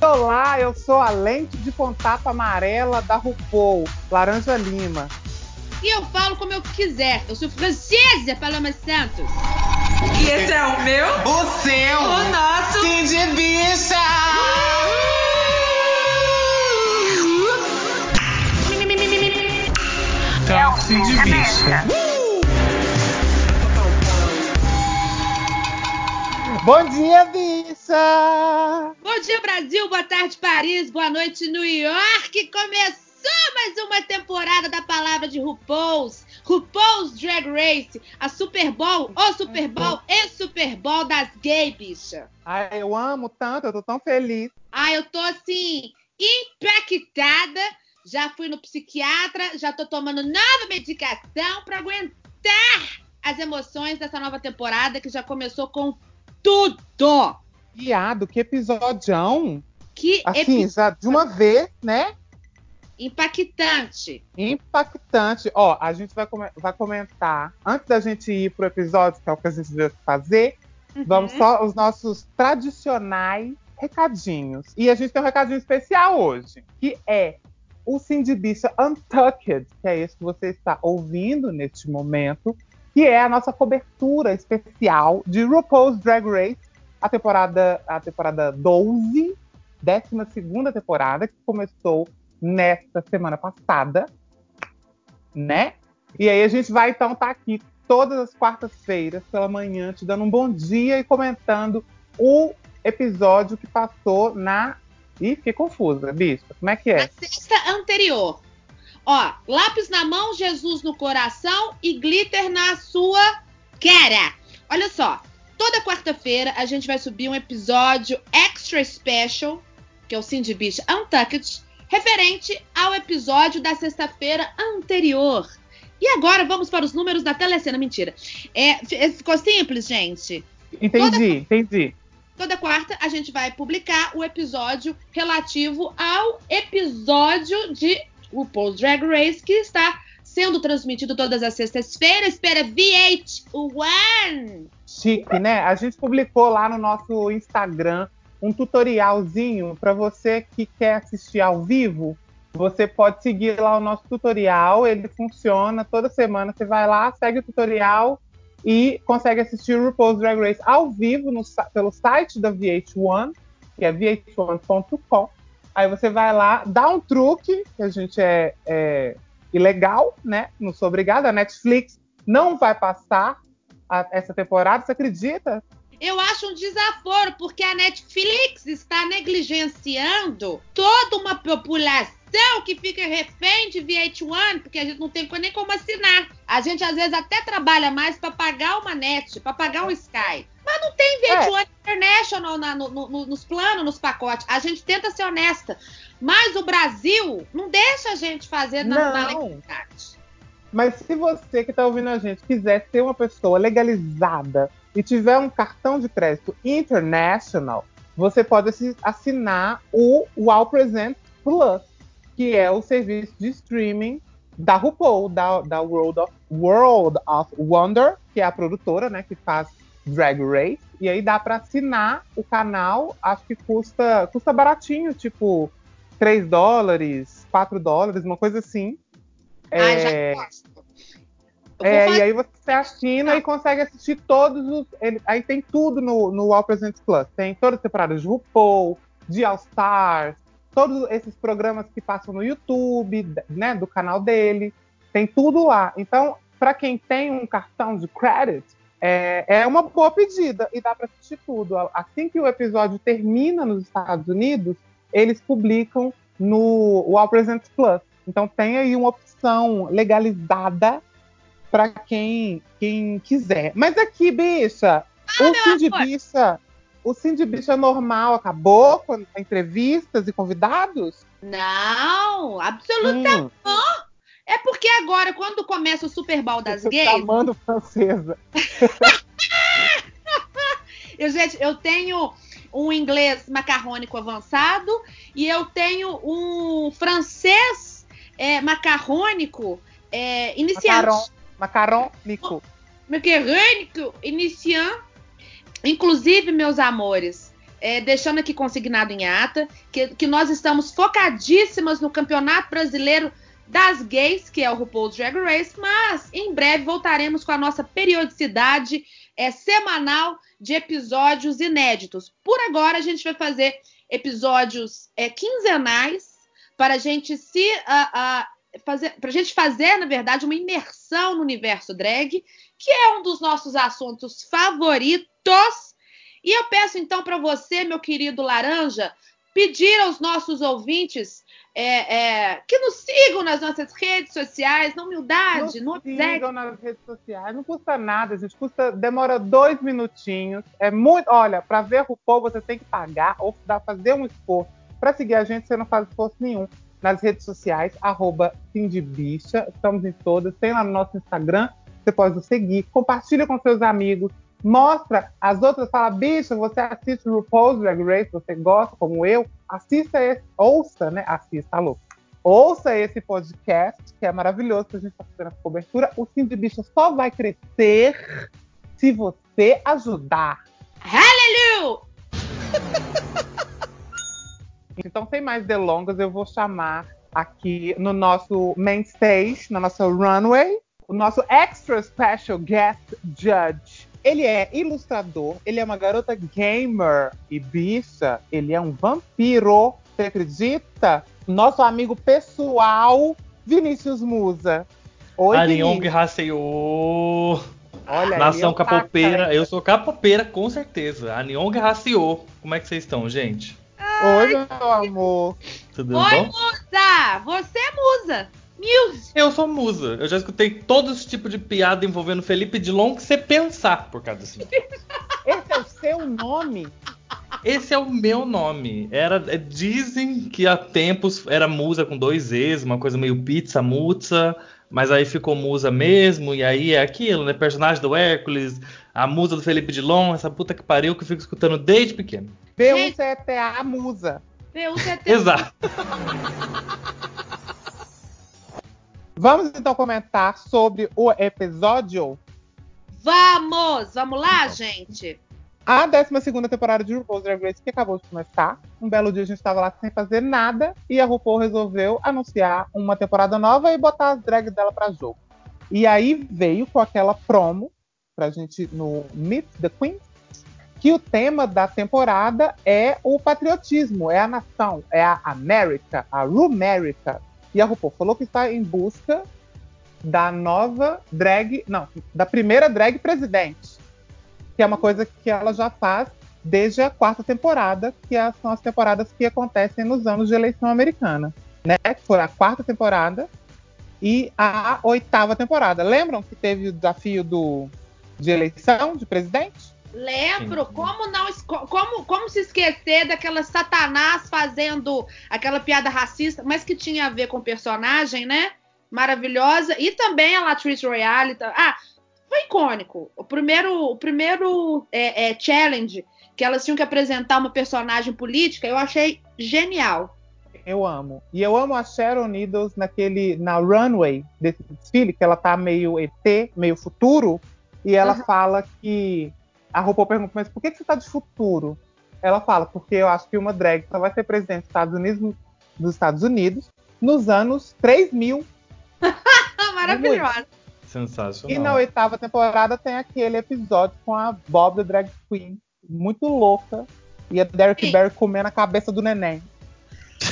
Olá, eu sou a lente de contato amarela da RuPaul, Laranja Lima. E eu falo como eu quiser. Eu sou francesa, Paloma Santos. E esse é o meu? O seu! O nosso! Sim de bicha! É o Sim de bicha. Bom dia, bicha! Bom dia, Brasil. Boa tarde, Paris. Boa noite, New York. Começou mais uma temporada da palavra de RuPaul's. RuPaul's Drag Race. A Super Bowl, o Super Bowl e Super Bowl das gays, bicha. Ai, eu amo tanto, eu tô tão feliz. Ah, eu tô assim, impactada. Já fui no psiquiatra, já tô tomando nova medicação pra aguentar as emoções dessa nova temporada que já começou com tudo. Viado, que episódio! Que Assim, epi- já de uma vez, né? impactante. Impactante. Ó, a gente vai, come- vai comentar, antes da gente ir pro episódio, que é o que a gente veio fazer, vamos Uhum. só os nossos tradicionais recadinhos. E a gente tem um recadinho especial hoje, que é o Cindy Bicha Untucked, que é esse que você está ouvindo neste momento, que é a nossa cobertura especial de RuPaul's Drag Race, a temporada, a temporada 12, 12 temporada, que começou nesta semana passada, né? E aí a gente vai então estar aqui todas as quartas-feiras pela manhã, te dando um bom dia e comentando o episódio que passou na. Ih, fiquei confusa, bicho. Como é que Na é? sexta anterior. Ó, lápis na mão, Jesus no coração e glitter na sua cara. Olha só, toda quarta-feira a gente vai subir um episódio extra special, que é o Cindy Beach Untucked, referente ao episódio da sexta-feira anterior. E agora vamos para os números da telecena. Mentira. É, f- ficou simples, gente. Entendi, entendi. Toda quarta a gente vai publicar o episódio relativo ao episódio de RuPaul's Drag Race que está sendo transmitido todas as sextas-feiras pela VH1. Chique, né? A gente publicou lá no nosso Instagram um tutorialzinho para você que quer assistir ao vivo. Você pode seguir lá o nosso tutorial, ele funciona toda semana. Você vai lá, segue o tutorial e consegue assistir o RuPaul's Drag Race ao vivo no pelo site da VH1, que é vh1.com. Aí você vai lá, dá um truque, que a gente é, é ilegal, né? Não sou obrigada. A Netflix não vai passar a- essa temporada, você acredita? Eu acho um desaforo, porque a Netflix está negligenciando toda uma população que fica refém de VH1, porque a gente não tem nem como assinar. A gente às vezes até trabalha mais para pagar uma net, para pagar um Sky. Mas não tem VH1 International na- no- no- nos planos, nos pacotes. A gente tenta ser honesta. Mas o Brasil não deixa a gente fazer na, na Não. legalidade. Mas se você que está ouvindo a gente quiser ser uma pessoa legalizada e tiver um cartão de crédito international, você pode assi- assinar o Wow Present Plus, que é o serviço de streaming da RuPaul, da, da World, of, World of Wonder, que é a produtora né, que faz Drag Race. E aí dá para assinar o canal, acho que custa, custa baratinho, tipo 3 dólares, 4 dólares, uma coisa assim. É, já gosto. Eu vou é, fazer- e aí você assina e consegue assistir todos os. ele- aí tem tudo no, no All Presents Plus. Tem todas as temporadas de RuPaul, de All Stars, todos esses programas que passam no YouTube, né, do canal dele. Tem tudo lá. Então, para quem tem um cartão de credit, é, é uma boa pedida e dá para assistir tudo. Assim que o episódio termina nos Estados Unidos, eles publicam no All Presents Plus. Então tem aí uma opção legalizada para quem, quem quiser. Mas aqui, bicha, o Cindy amor. Bicha, o Cindy Bicha normal acabou com entrevistas e convidados? Não, absolutamente. Hum, É porque agora, quando começa o Super Bowl das você gays, tá amando francesa. eu, gente, eu tenho um inglês macarrônico avançado e eu tenho um francês é, macarrônico é, iniciante. Macaron, macaron, Nico. Macarrônico iniciante. Inclusive, meus amores, é, deixando aqui consignado em ata que, que nós estamos focadíssimas no Campeonato Brasileiro das Gays, que é o RuPaul's Drag Race, mas em breve voltaremos com a nossa periodicidade é, semanal de episódios inéditos. Por agora, a gente vai fazer episódios é, quinzenais para a gente se uh, uh, fazer, para a gente fazer, na verdade, uma imersão no universo drag, que é um dos nossos assuntos favoritos. E eu peço então para você, meu querido Laranja, pedir aos nossos ouvintes é, é, que nos sigam nas nossas redes sociais, na humildade, nos no sigam nas redes sociais, não custa nada, gente, custa, demora dois minutinhos, é muito, olha, para ver RuPaul você tem que pagar ou dar, fazer um esforço, para seguir a gente você não faz esforço nenhum, nas redes sociais, arroba Bicha, estamos em todas, tem lá no nosso Instagram, você pode nos seguir, compartilha com seus amigos, mostra as outras, fala, bicha, você assiste o RuPaul's Drag Race, você gosta, como eu, assista esse, ouça, né? Assista, alô. Ouça esse podcast, que é maravilhoso, que a gente está fazendo essa cobertura. O Sim de Bicha só vai crescer se você ajudar. Hallelujah! então, sem mais delongas, eu vou chamar aqui no nosso main stage, na nossa runway, o nosso extra special guest judge, ele é ilustrador, ele é uma garota gamer e bicha, ele é um vampiro. Você acredita? Nosso amigo pessoal, Vinícius Musa. Oi, Ariong Raceou. Olha Nação capopeira. eu sou capopeira com certeza. A Niong raciou. Como é que vocês estão, gente? Oi, meu amor. Tudo Oi, bom? musa! Você é musa! Muse. Eu sou musa. Eu já escutei todo esse tipo de piada envolvendo Felipe Dilon que você pensar por causa desse Esse é o seu nome? Esse é o meu nome. Era, é, dizem que há tempos era musa com dois E's, uma coisa meio pizza, mutza, mas aí ficou musa mesmo, e aí é aquilo, né? Personagem do Hércules, a musa do Felipe Dilon, essa puta que pariu que eu fico escutando desde pequeno. B-U-C-T-A, musa. B-U-C-T-A. Exato. Vamos então comentar sobre o episódio? Vamos! Vamos lá, gente? A 12 temporada de RuPaul's Drag Race que acabou de começar. Um belo dia a gente estava lá sem fazer nada e a RuPaul resolveu anunciar uma temporada nova e botar as drags dela para jogo. E aí veio com aquela promo pra gente no Meet the Queen, que o tema da temporada é o patriotismo, é a nação, é a América, a Rumerica, e a RuPaul falou que está em busca da nova drag, não, da primeira drag presidente, que é uma coisa que ela já faz desde a quarta temporada, que é, são as temporadas que acontecem nos anos de eleição americana, né? Que foi a quarta temporada e a oitava temporada. Lembram que teve o desafio do, de eleição de presidente? Lembro, como não como, como se esquecer daquela Satanás fazendo aquela piada racista, mas que tinha a ver com o personagem, né? Maravilhosa. E também a Latrice Royale. Ah, foi icônico. O primeiro, o primeiro é, é, challenge que elas tinham que apresentar uma personagem política, eu achei genial. Eu amo. E eu amo a Sharon Needles naquele na runway desse desfile, que ela tá meio ET, meio futuro, e ela uhum. fala que a RuPaul pergunta, mas por que, que você tá de futuro? Ela fala, porque eu acho que uma drag só vai ser presidente dos Estados Unidos, dos Estados Unidos nos anos 3000. Maravilhosa. Sensacional. E na oitava temporada tem aquele episódio com a Bob the Drag Queen, muito louca, e a Derek Sim. Barry comendo a cabeça do neném.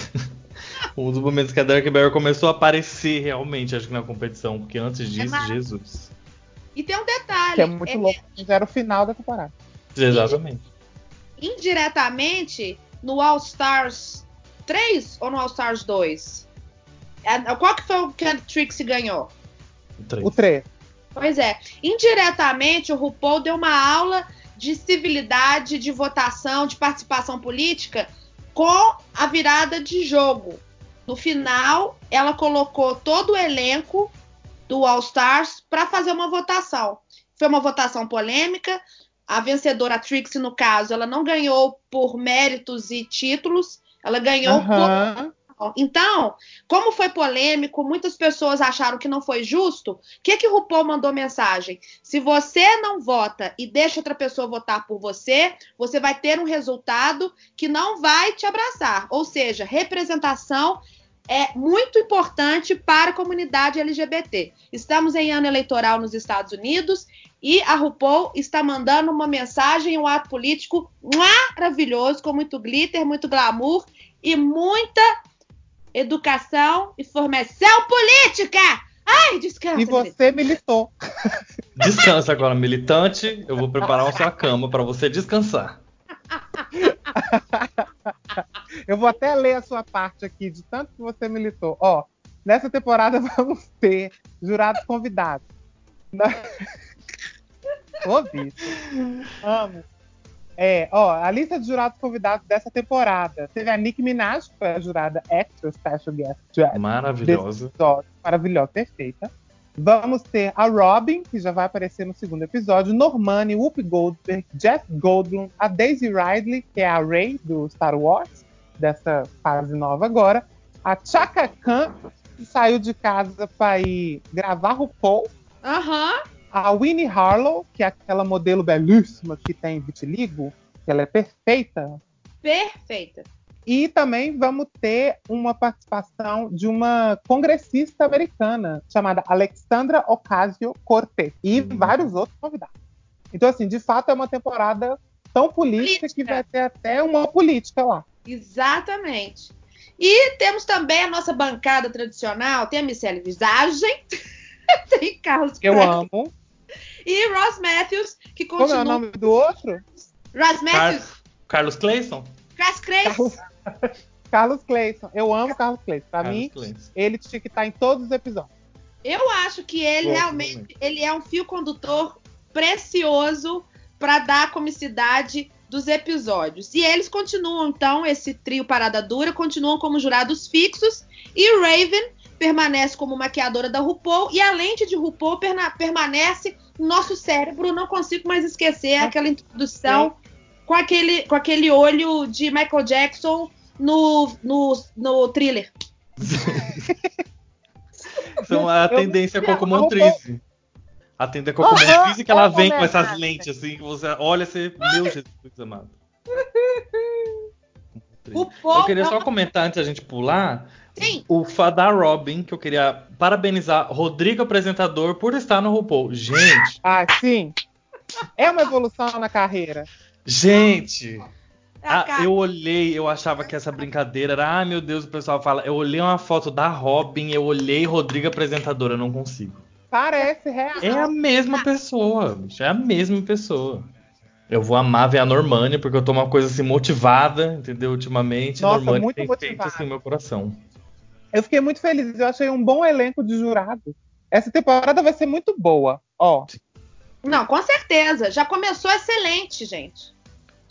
um dos momentos que a Derek Barry começou a aparecer realmente, acho que na competição, porque antes disso, é Jesus. E tem um detalhe. Que é muito é, louco, já era o final da temporada. Exatamente. Indiretamente, no All Stars 3 ou no All Stars 2? É, qual que foi o que a Trixie ganhou? O 3. Pois é. Indiretamente, o RuPaul deu uma aula de civilidade, de votação, de participação política com a virada de jogo. No final, ela colocou todo o elenco do All Stars para fazer uma votação. Foi uma votação polêmica. A vencedora, a Trixie, no caso, ela não ganhou por méritos e títulos, ela ganhou por Então, como foi polêmico, muitas pessoas acharam que não foi justo. O que que o RuPaul mandou mensagem? Se você não vota e deixa outra pessoa votar por você, você vai ter um resultado que não vai te abraçar. Ou seja, representação é muito importante para a comunidade LGBT. Estamos em ano eleitoral nos Estados Unidos e a RuPaul está mandando uma mensagem, um ato político maravilhoso, com muito glitter, muito glamour e muita educação e formação política. Ai, descansa. E você militou. Descansa agora, militante. Eu vou preparar a sua cama para você descansar. Eu vou até ler a sua parte aqui, de tanto que você militou. Ó, nessa temporada vamos ter jurados convidados. Na... Ouvi. Amo. É, ó, a lista de jurados convidados dessa temporada. Teve a Nicki Minaj, que foi a jurada Extra Special Guest. Maravilhosa. Maravilhosa, perfeita. Vamos ter a Robin, que já vai aparecer no segundo episódio, Normani, Whoopi Goldberg, Jeff Goldblum, a Daisy Ridley, que é a Rey do Star Wars, dessa fase nova agora, a Chaka Khan, que saiu de casa para ir gravar RuPaul, Aham. a Winnie Harlow, que é aquela modelo belíssima que tem vitiligo, que ela é perfeita, Perfeita. E também vamos ter uma participação de uma congressista americana chamada Alexandra Ocasio-Cortez e Hum. vários outros convidados. Então, assim, de fato é uma temporada tão política, que Política. vai ter até uma política lá. Exatamente. E temos também a nossa bancada tradicional, tem a Michelle Visagem, tem Carlos Eu Pratt amo. e Ross Matthews, que Como é continua. o nome do outro? Ross Matthews, Car- Carlos Clayson? Carlos, Carlos Clayson. Eu amo Carlos Clayson. Pra Carlos mim, Clayson. ele tinha que estar em todos os episódios. Eu acho que ele realmente também. ele é um fio condutor precioso para dar a comicidade dos episódios. E eles continuam, então, esse trio Parada Dura, continuam como jurados fixos. E Raven permanece como maquiadora da RuPaul. E a lente de RuPaul perna- permanece no nosso cérebro. Não consigo mais esquecer aquela introdução com aquele, com aquele olho de Michael Jackson no, no, no thriller. Então a tendência eu- Cocomontrice. A tendência Cocomontrice Aham, que ela vem com essas lentes assim, que você olha e você. Meu Jesus amado. Eu queria é só comentar antes da gente pular. Sim. O Fadar Robin, que eu queria parabenizar Rodrigo apresentador por estar no RuPaul. Gente, Ah, sim. É uma evolução na carreira. Gente. a Ah, cara- eu olhei, eu achava que essa brincadeira era, ai meu Deus, o pessoal fala. Eu olhei uma foto da Robin, eu olhei Rodrigo apresentador, eu não consigo. Parece real. É a mesma pessoa, bicho, é a mesma pessoa. Eu vou amar ver a Normani, porque eu tô uma coisa assim motivada, entendeu? Ultimamente, Nossa, Normani muito tem motivada. feito assim meu coração. Eu fiquei muito feliz. Eu achei um bom elenco de jurado. Essa temporada vai ser muito boa. Ó, Não, com certeza. Já começou excelente, gente.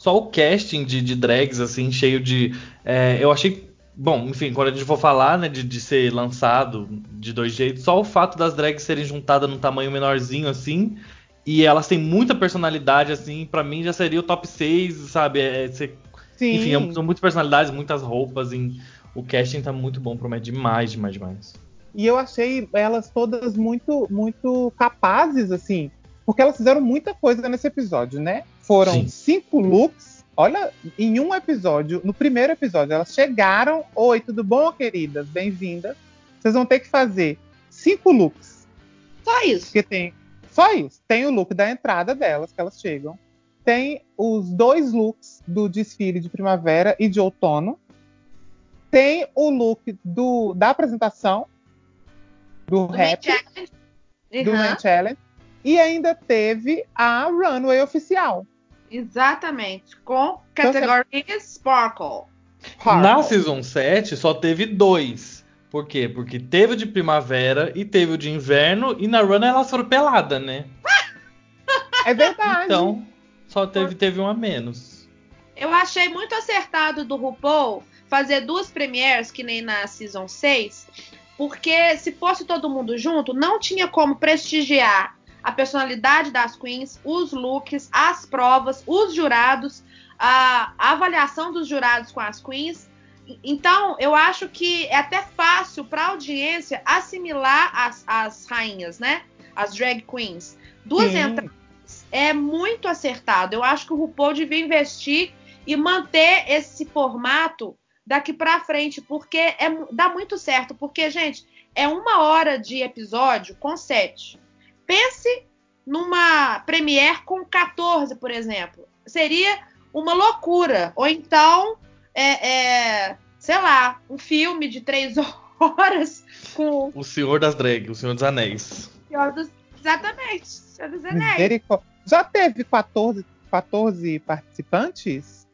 Só o casting de, de drags, assim, cheio de. é, eu achei. Bom, enfim, quando a gente for falar, né, de, de ser lançado de dois jeitos, só o fato das drags serem juntadas num tamanho menorzinho, assim, e elas têm muita personalidade, assim, pra mim já seria o top 6, sabe? É, ser- sim. enfim, é- são muitas personalidades, muitas roupas, em, o casting tá muito bom, promete demais, demais, demais. E eu achei elas todas muito, muito capazes, assim, porque elas fizeram muita coisa nesse episódio, né? Foram Sim. cinco looks. Olha, em um episódio, no primeiro episódio, elas chegaram. Oi, tudo bom, queridas? Bem-vindas. Vocês vão ter que fazer cinco looks. Só isso. Porque tem só isso. Tem o look da entrada delas, que elas chegam. Tem os dois looks do desfile de primavera e de outono. Tem o look do, da apresentação do, Do rap, do Uhum. Main Challenge. E ainda teve a runway oficial. Exatamente. Com Então, categoria Sparkle. Na. Season 7 só teve dois. Por quê? Porque teve o de primavera e teve o de inverno, e na Run elas foram peladas, né? É verdade. Então, só teve, teve um a menos. Eu achei muito acertado do RuPaul fazer duas premieres, que nem na Season 6, porque se fosse todo mundo junto, não tinha como prestigiar a personalidade das queens, os looks, as provas, os jurados, a, a avaliação dos jurados com as queens Então, eu acho que é até fácil para a audiência assimilar as, as rainhas, né? As drag queens. Duas Sim. entradas é muito acertado. Eu acho que o RuPaul devia investir e manter esse formato daqui para frente, porque é, dá muito certo. Porque, gente, é uma hora de episódio com sete. Pense numa premiere com 14, por exemplo. Seria uma loucura. Ou então, é, é, sei lá, um filme de três horas com O Senhor das Drag, o Senhor dos Anéis. Senhor dos... Exatamente, Senhor dos Anéis. Já teve 14, 14 participantes?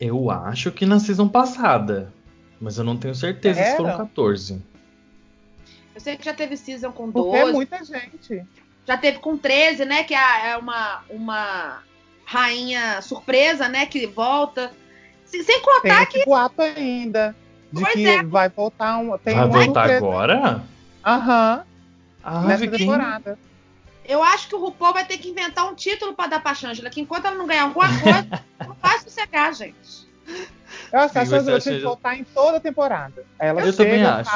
Eu acho que na season passada. Mas eu não tenho certeza se foram Era? 14. Eu sei que já teve season com Porque é 12, muita gente. já teve com 13, né? Que é é uma, uma rainha surpresa, né? Que volta. Se- Sem Tem contar esse boato ainda. De Pois que é. vai voltar um. Tem Vai uma voltar surpresa. agora? Aham, Ah, nessa vi quem? temporada. Eu acho que o RuPaul vai ter que inventar um título pra dar pra Shangela, que enquanto ela não ganhar alguma coisa, não vai sossegar, gente. Eu acho que a Shangela tem que voltar em toda a temporada. Ela Eu chega também e acho.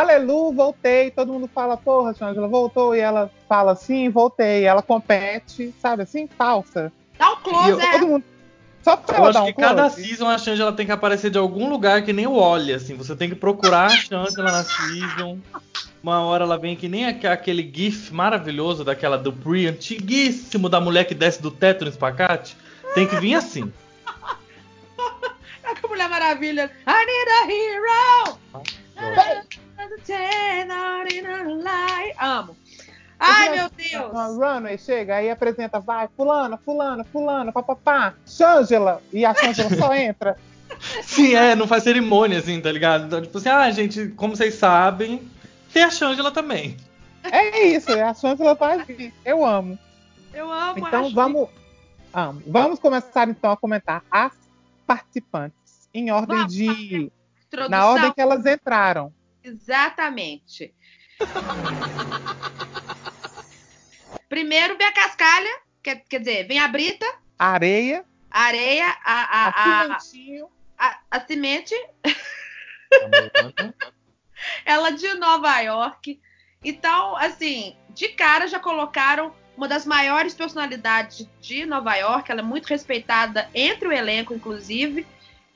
Aleluia, voltei. Todo mundo fala, porra, Shangela voltou. E ela fala assim, voltei. Ela compete, sabe assim, falsa. Dá um close, eu- é. Todo mundo. Só pra Eu ela acho um que cada close. season a Shangela tem que aparecer de algum lugar que nem o Olha, assim. Você tem que procurar a Shangela na season. Uma hora ela vem que nem aque- aquele gif maravilhoso daquela do Pri, antiguíssimo, da mulher que desce do teto no espacate. Tem que vir assim. É que Mulher Maravilha. I need a hero. Amo. Ai, meu Deus. Uma runway chega, aí apresenta, vai, fulana, fulana, fulana, papapá, Shangela. E a Shangela só entra. Sim, é, não faz cerimônia, assim, tá ligado? Então, tipo assim, ah, gente, como vocês sabem, tem a Shangela também. É isso, a Shangela vai vir. Eu amo. Eu amo. Então acho vamos, amo. vamos começar então a comentar as participantes em ordem Vamos, de, introdução. na ordem que elas entraram. Exatamente. Primeiro vem a cascalha, quer, quer dizer, vem a brita, Areia, a areia, a, a, a, a, a, a cimente, ela de Nova York. Então, assim, de cara já colocaram uma das maiores personalidades de Nova York. Ela é muito respeitada entre o elenco, inclusive.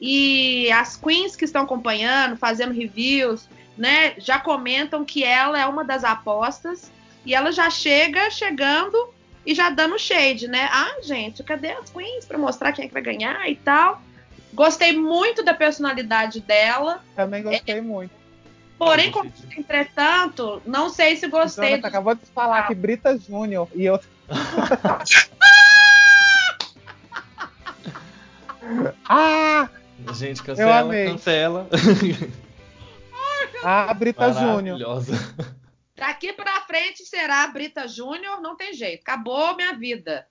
E as queens que estão acompanhando, fazendo reviews, né, já comentam que ela é uma das apostas. E ela já chega chegando e já dando shade, né? Ah, gente, cadê as queens para mostrar quem é que vai ganhar e tal? Gostei muito da personalidade dela. também gostei muito. Porém, entretanto, não sei se gostei. Jonathan acabou de falar que Brita Júnior e eu. ah! Gente, Eu cancela, amei. cancela. A Brita Júnior. Maravilhosa. Daqui pra frente será Brita Júnior, não tem jeito. Acabou minha vida.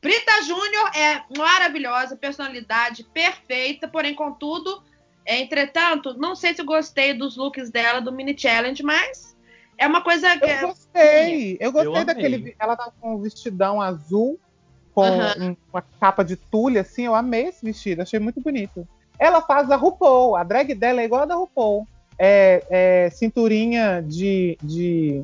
Brita Júnior é maravilhosa, personalidade perfeita, porém, contudo, é, entretanto, não sei se eu gostei dos looks dela do mini challenge, mas é uma coisa que Eu gostei. Eu gostei Eu amei. daquele. Ela tava com um vestidão azul, com Aham. um- uma capa de tulha, assim. Eu amei esse vestido, achei muito bonito. Ela faz a RuPaul, a drag dela é igual a da RuPaul. É, é cinturinha de, de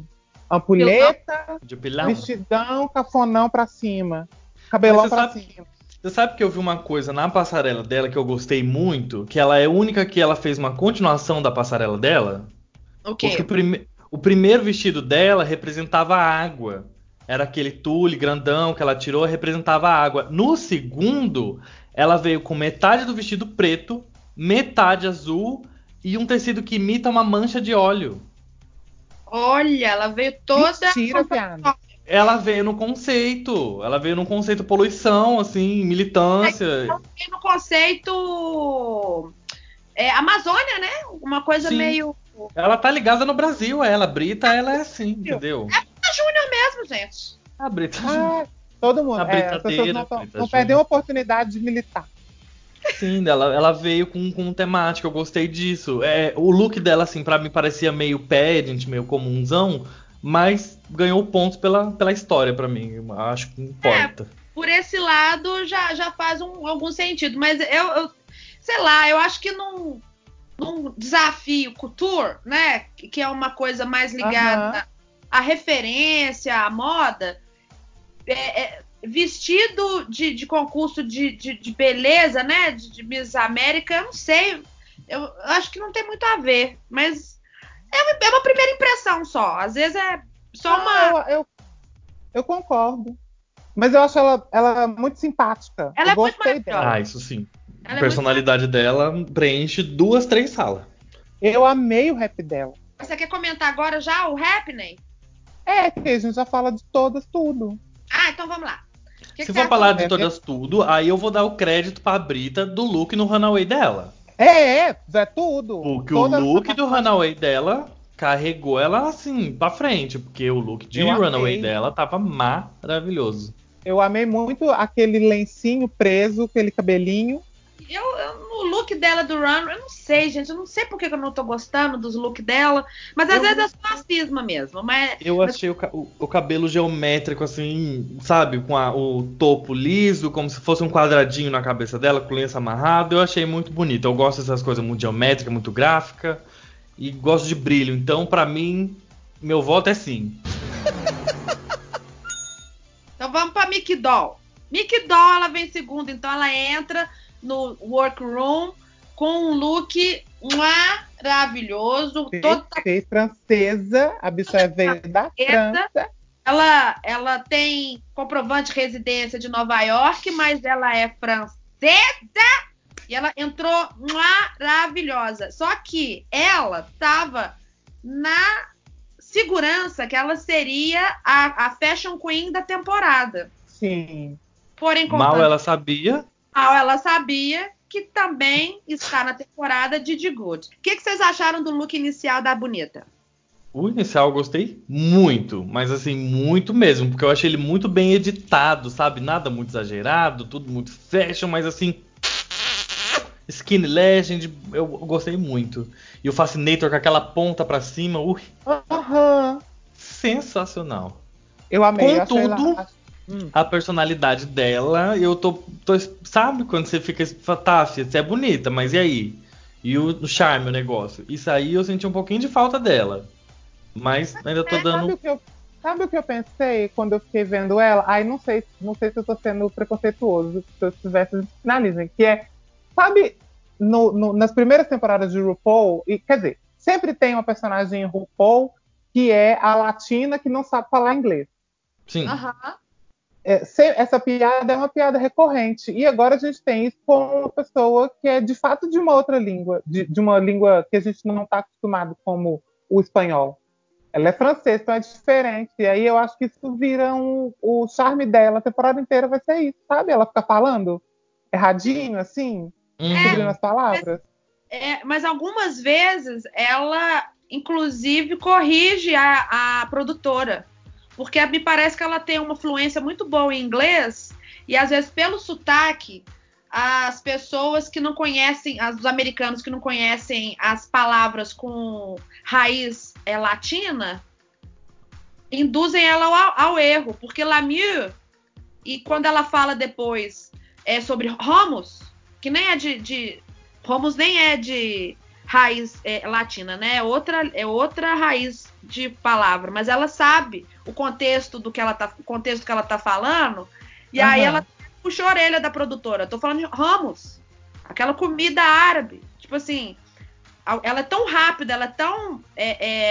ampulheta, De pilão. vestidão, cafonão pra cima. Cabelão pra sabe- cima. Você sabe que eu vi uma coisa na passarela dela que eu gostei muito? Que ela é a única que ela fez uma continuação da passarela dela? o Porque quê? o, prime- o primeiro vestido dela representava a água. Era aquele tule grandão que ela tirou, representava a água. No segundo, ela veio com metade do vestido preto, metade azul e um tecido que imita uma mancha de óleo. Olha, ela veio toda. Mentira, viado. Ela veio no conceito. Ela veio no conceito poluição, assim, militância. Veio no conceito. É, Amazônia, né? Uma coisa Sim. meio. Ela tá ligada no Brasil, ela. Brita, ela é assim, entendeu? Júnior mesmo, gente. A Brita. Ah, todo mundo. A É, britadeira, não, tão- Brita não Júnior. perdem a oportunidade de militar. Sim, ela, ela veio com, com temática, eu gostei disso. É, o look dela, assim, pra mim parecia meio pageant, meio comunzão, mas ganhou pontos pela, pela história pra mim. Eu Acho que importa. Por esse lado já, já faz um- algum sentido. Mas eu, eu- sei lá, eu acho que não. num desafio couture, né? Que é uma coisa mais ligada à referência, à moda. é, é, vestido de, de concurso de, de, de beleza, né? De, de Miss América, eu não sei. Eu acho que não tem muito a ver, mas é uma, é uma primeira impressão só. Às vezes é só uma. Ah, eu, eu, eu concordo. Mas eu acho ela, ela muito simpática. Ela eu é muito gostei maravilhosa. dela. Ah, isso sim. Ela a é personalidade dela preenche duas, três salas. Eu amei o rap dela. Você quer comentar agora já o Happening? É, que a gente já fala de todas, tudo. Ah, então vamos lá. Que Se for falar de todas tudo, aí eu vou dar o crédito pra Brita do look no runaway dela. É, é, é tudo. Porque Todas o look do runaway dela carregou ela assim pra frente. Porque o look de Eu amei. runaway dela tava maravilhoso. Eu amei muito aquele lencinho preso, aquele cabelinho. Eu, eu- no look dela do Run, eu não sei, gente. Eu não sei porque que eu não tô gostando dos looks dela. Mas às Eu- vezes é só a cisma mesmo. Mas Eu Mas- achei o, o- o cabelo geométrico, assim, sabe? Com a- o topo liso, como se fosse um quadradinho na cabeça dela, com o lenço amarrado. Eu achei muito bonito. Eu gosto dessas coisas muito geométricas, muito gráfica. E gosto de brilho. Então, pra mim, meu voto é sim. Então vamos pra Mickey Doll. Mickey Doll, ela vem segunda, então ela entra no workroom com um look maravilhoso. Toda Fez francesa, a bicha é veio da França. ela, ela tem comprovante de residência de Nova York, mas ela é francesa e ela entrou maravilhosa. Só que ela estava na segurança que ela seria a, a fashion queen da temporada. Sim. Porém, Mal ela sabia. Mal ela sabia que também está na temporada de The Good. O que, que vocês acharam do look inicial da Bonita? O inicial eu gostei muito, mas assim, muito mesmo, porque eu achei ele muito bem editado, sabe? Nada muito exagerado, tudo muito fashion, mas assim. Skinny Legend, eu gostei muito. E o Fascinator com aquela ponta pra cima, ui, Aham. sensacional. Eu amei. Contudo- Hum. A personalidade dela, eu tô, tô- Sabe quando você fica. Tá, você é bonita, mas e aí? E o, o charme, o negócio. Isso aí eu senti um pouquinho de falta dela. Mas ainda tô Sabe dando. o, que eu, sabe o que eu pensei quando eu fiquei vendo ela? Aí não sei, não sei se eu tô sendo preconceituoso, se eu tivesse finalizem, que é, sabe, no- no- nas primeiras temporadas de RuPaul, e, quer dizer, sempre tem uma personagem em RuPaul que é a latina que não sabe falar inglês. Sim. Aham. É, se- essa piada é uma piada recorrente. E agora a gente tem isso com uma pessoa que é de fato de uma outra língua, de, de uma língua que a gente não está acostumado, como o espanhol. Ela é francesa, então é diferente. E aí eu acho que isso vira um- o charme dela. A temporada inteira vai ser isso, sabe? Ela fica falando erradinho, assim, descobrindo as palavras. É, mas algumas vezes ela, inclusive, corrige a, a produtora. Porque me parece que ela tem uma fluência muito boa em inglês, e às vezes, pelo sotaque, as pessoas que não conhecem, os americanos que não conhecem as palavras com raiz é, latina, induzem ela ao, ao erro. Porque Lamieux, e quando ela fala depois é sobre Romus, que nem é de, de nem é de raiz é, latina, né? É outra, é outra raiz de palavra, mas ela sabe o contexto do que ela tá, o contexto que ela tá falando, e aí Aham. ela puxa a orelha da produtora. Tô falando de Ramos, aquela comida árabe, tipo assim. Ela é tão rápida, ela é tão é,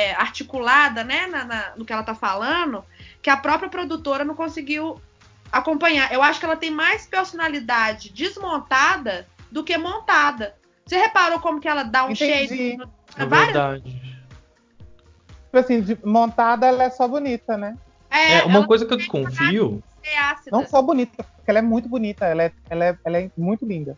é, articulada, né, na- na- no que ela tá falando, que a própria produtora não conseguiu acompanhar. Eu acho que ela tem mais personalidade desmontada do que montada. Você reparou como que ela dá um Entendi. shade? no- É verdade. Tipo assim, de- montada ela é só bonita, né? É, É, uma coisa que eu desconfio. Não só bonita, porque ela é muito bonita, ela é, ela é, ela é muito linda.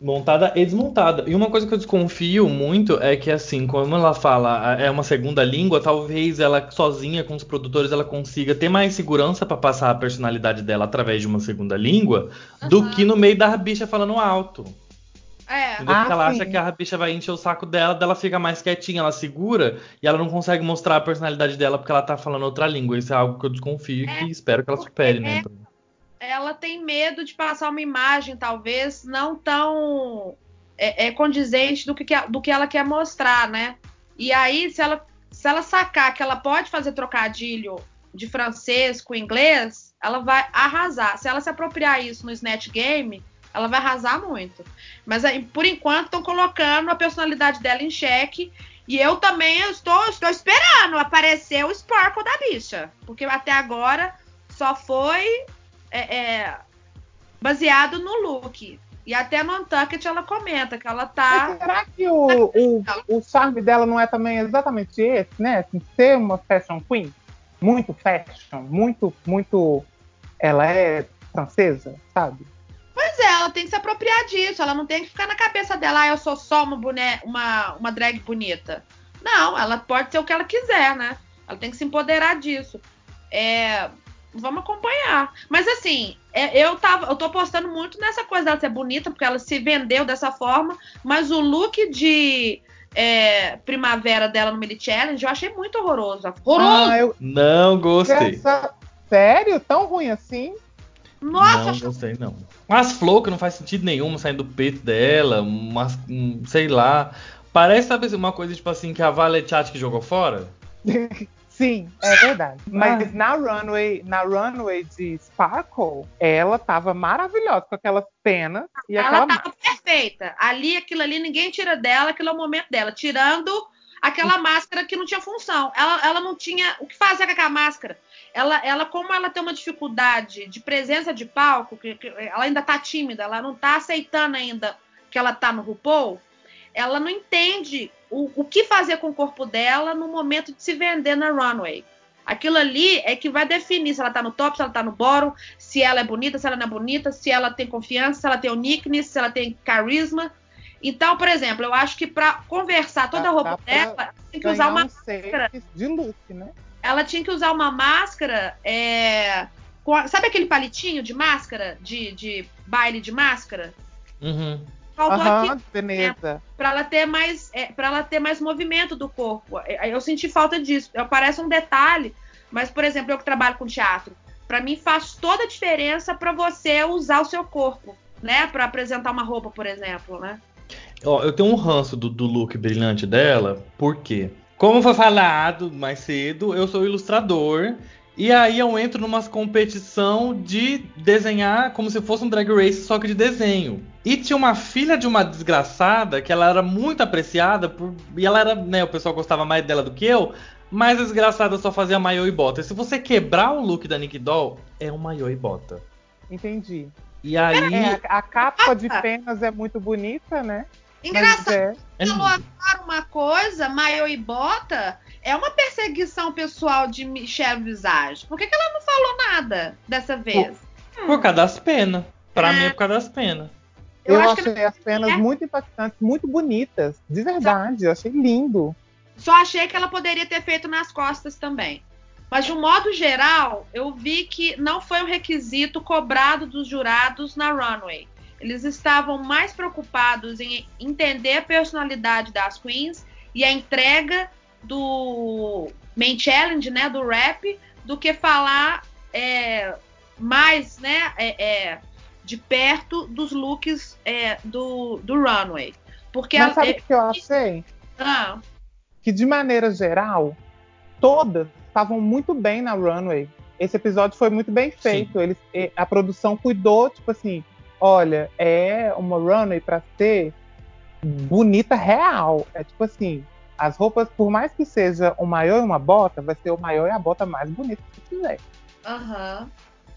montada e desmontada. E uma coisa que eu desconfio muito é que, assim, como ela fala é uma segunda língua, talvez ela sozinha com os produtores ela consiga ter mais segurança pra passar a personalidade dela através de uma segunda língua do Aham. que no meio da bicha falando alto. É. Entendeu? Ah, Porque ela sim. acha que a bicha vai encher o saco dela, dela fica mais quietinha, ela segura e ela não consegue mostrar a personalidade dela porque ela tá falando outra língua. Isso é algo que eu desconfio e É, que espero que ela supere, né? ela tem medo de passar uma imagem, talvez, não tão é, é condizente do que, do que ela quer mostrar, né? E aí, se ela, se ela sacar que ela pode fazer trocadilho de francês com inglês, ela vai arrasar. Se ela se apropriar isso no Snatch Game, ela vai arrasar muito. Mas por enquanto estão colocando a personalidade dela em xeque. E eu também estou, estou esperando aparecer o Sparkle da bicha. Porque até agora só foi é, é, baseado no look. E até no Untucked ela comenta que ela Mas tá. será que o, o, o charme dela não é também exatamente esse, né? Assim, ser uma fashion queen? Muito fashion, muito, muito. Ela é francesa, sabe? Pois é, ela tem que se apropriar disso. Ela não tem que ficar na cabeça dela, ah, eu sou só uma, bone... uma, uma drag bonita. Não, ela pode ser o que ela quiser, né? Ela tem que se empoderar disso. É, Vamos acompanhar. Mas assim, é, eu, tava, eu tô apostando muito nessa coisa dela ser bonita, porque ela se vendeu dessa forma. Mas o look de é, primavera dela no Mini Challenge eu achei muito horroroso. Horroroso! Ah, eu. Não gostei. Essa... Sério? Tão ruim assim? Nossa, não gostei, não. Umas flores que não faz sentido nenhum saindo do peito dela, umas, um, sei lá. Parece, sabe, uma coisa tipo assim, que a Vale Chat que jogou fora? Sim, é verdade. Mas Ah. na runway, na runway de Sparkle, ela tava maravilhosa com aquelas penas e ela aquela tava perfeita. Ali, aquilo ali, ninguém tira dela, aquilo é o momento dela. Tirando aquela máscara que não tinha função. Ela, ela não tinha o que fazer com aquela máscara. Ela, ela, como ela tem uma dificuldade de presença de palco, que, que ela ainda tá tímida, ela não tá aceitando ainda que ela tá no RuPaul, ela não entende o, o que fazer com o corpo dela no momento de se vender na runway. Aquilo ali é que vai definir se ela tá no top, se ela tá no bottom, se ela é bonita, se ela não é bonita, se ela tem confiança, se ela tem uniqueness, se ela tem carisma. Então, por exemplo, eu acho que para conversar toda a roupa dela, ela tem que usar uma um safe de look, né? ela tinha que usar uma máscara. é, com a- sabe aquele palitinho de máscara? De, de baile de máscara? Uhum. Faltou Aham, aqui Veneza. para ela ter mais é, para ela ter mais movimento do corpo. É, Eu senti falta disso. Eu- Parece um detalhe, mas por exemplo, eu que trabalho com teatro, para mim faz toda a diferença para você usar o seu corpo, né? Para apresentar uma roupa, por exemplo, né? Ó, eu tenho um ranço do, do look brilhante dela, porque, como foi falado mais cedo, eu sou ilustrador. E aí eu entro numa competição de desenhar como se fosse um drag race, só que de desenho. E tinha uma filha de uma desgraçada que ela era muito apreciada por, e ela era, né, o pessoal gostava mais dela do que eu, mas a desgraçada só fazia maiô e bota. E se você quebrar o look da Nick Doll, é um maiô e bota. Entendi. E aí É, a, a capa de penas é muito bonita, né? Engraçado. é, é lindo. colocar uma coisa, maiô e bota, é uma perseguição pessoal de Michelle Visage. Por que, que ela não falou nada dessa vez? por causa das penas. Pra É. mim é por causa das penas. eu, Eu acho que achei as penas é. muito impactantes, muito bonitas. De verdade, eu achei lindo. Só achei que ela poderia ter feito nas costas também. Mas de um modo geral, eu vi que não foi um requisito cobrado dos jurados na runway. Eles estavam mais preocupados em entender a personalidade das queens e a entrega do main challenge, né, do rap, do que falar é, mais, né, é, é, de perto dos looks é, do, do runway. Porque Mas a- sabe é- o que eu achei? ah, Que de maneira geral, todas estavam muito bem na runway. Esse episódio foi muito bem feito. Eles, a produção cuidou, tipo assim, olha, é uma runway para ser bonita real. É tipo assim, as roupas, por mais que seja o maior e uma bota, vai ser o maior e a bota mais bonita que quiser. aham.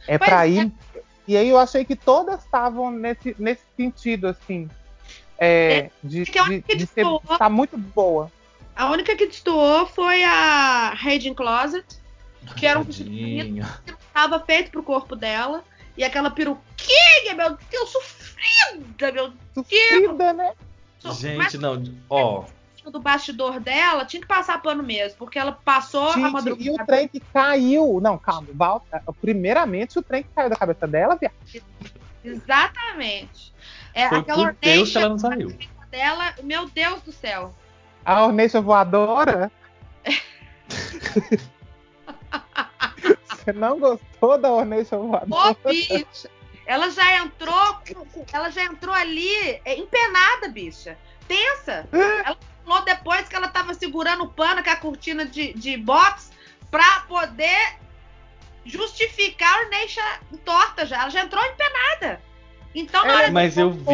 É para é. ir. E aí eu achei que todas estavam nesse, nesse sentido, assim. é, de, que eu de, acho que de ser, tá muito boa. A única que destoou foi a Raging Closet, que era um vestido bonito, que não estava feito pro corpo dela. E aquela peruquinha, meu Deus, sofrida, meu Sofrida, né? Deus. Gente, Mas não, ó, do bastidor dela tinha que passar pano mesmo, porque ela passou a Gente, e o madrugada. trem que caiu. Não, calma, Valta. Primeiramente, o trem que caiu da cabeça dela, viado. Exatamente. É, foi aquela por Deus que ela não saiu. dela, meu Deus do céu. A Orneixa voadora. Você não gostou da Orneixa voadora? Ô, bicho. Ela já entrou, ela já entrou ali é, empenada, bicha. Tensa. Ela falou depois que ela tava segurando o pano com a cortina de, de box pra poder justificar a Neixa torta já. Ela já entrou empenada. Então, na É, hora Mas eu vi.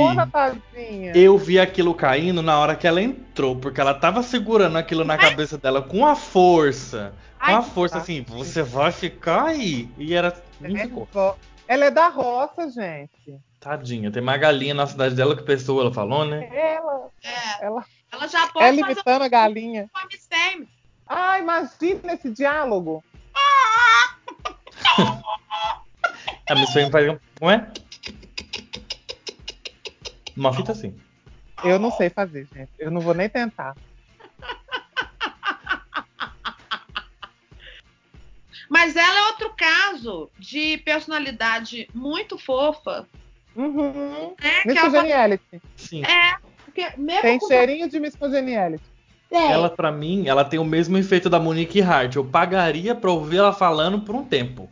Eu vi aquilo caindo na hora que ela entrou, porque ela tava segurando aquilo na Mas- cabeça dela com a força. Com Ai, a força, tá. assim, você vai ficar aí. E era. É. Ela é da roça, gente. Tadinha. Tem uma galinha na cidade dela que pessoa, ela falou, né? Ela, É, ela ela já é pode fazer limitando a galinha. Ah, imagina esse diálogo. A Miss Fame faz um. Não é? Uma fita assim. Eu não sei fazer, gente. Eu não vou nem tentar. Mas ela é outro caso de personalidade muito fofa, Uhum. né? Que Miss Congeniality. Sim. é, porque mesmo Tem com cheirinho de Miss Congeniality. É, Ela, pra mim, ela tem o mesmo efeito da Monique Hart. Eu pagaria pra ouvir ela falando por um tempo.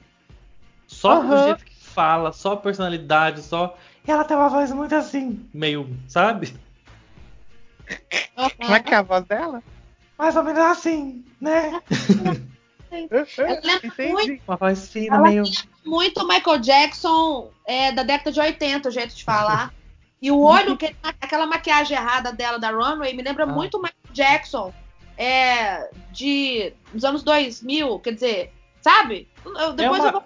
Só do Aham. jeito que fala, só a personalidade, só. E ela tem uma voz muito assim, meio, sabe? Como é que é a voz dela? Mais ou menos assim, né? lembra Entendi. Uma voz fina, Ela meio. muito Michael Jackson é, da década de 80, o jeito de falar. E o olho, que- aquela maquiagem errada dela da Runway, me lembra Ah. muito Michael Jackson é, de dos anos 2000, quer dizer, sabe? Eu- depois uma- eu vou.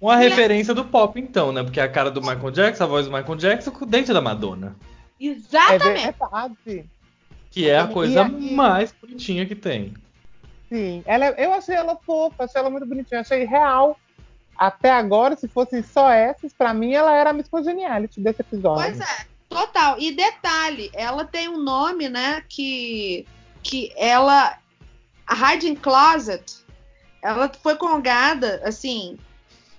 Uma E a- referência do pop, então, né? Porque a cara do Michael Jackson, a voz do Michael Jackson com o dente da Madonna. É Exatamente. verdade. Que é a coisa aí- mais bonitinha que tem. Sim. Ela, é- eu achei ela fofa, achei ela muito bonitinha, achei real. Até agora, se fossem só essas, pra mim ela era a Miss Congeniality desse episódio. Pois é, total. E detalhe, ela tem um nome, né, que, que ela. A Hiding Closet, ela foi congada, assim,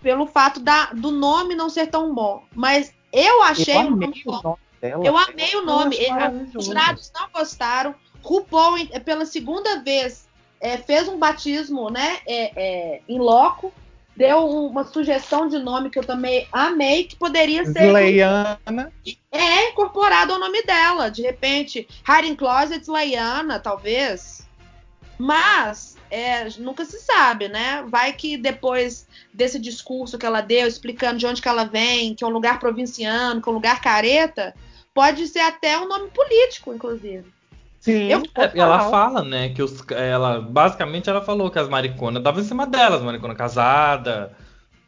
pelo fato da, do nome não ser tão bom. Mas eu achei eu amei nome o bom. nome dela. Eu amei o nome. maravilhoso. Os jurados não gostaram. RuPaul, em- pela segunda vez, é, fez um batismo, né, é, é, em loco. Deu um- uma sugestão de nome que eu também amei, que poderia ser Sleiana. é incorporado ao nome dela. De repente, Hiding Closet Layana, talvez. Mas é, nunca se sabe, né? Vai que depois desse discurso que ela deu, explicando de onde que ela vem, que é um lugar provinciano, que é um lugar careta, pode ser até um nome político, inclusive. Sim. Eu- É, ela fala, né, que os, ela, basicamente ela falou que as mariconas davam em cima delas, maricona casada,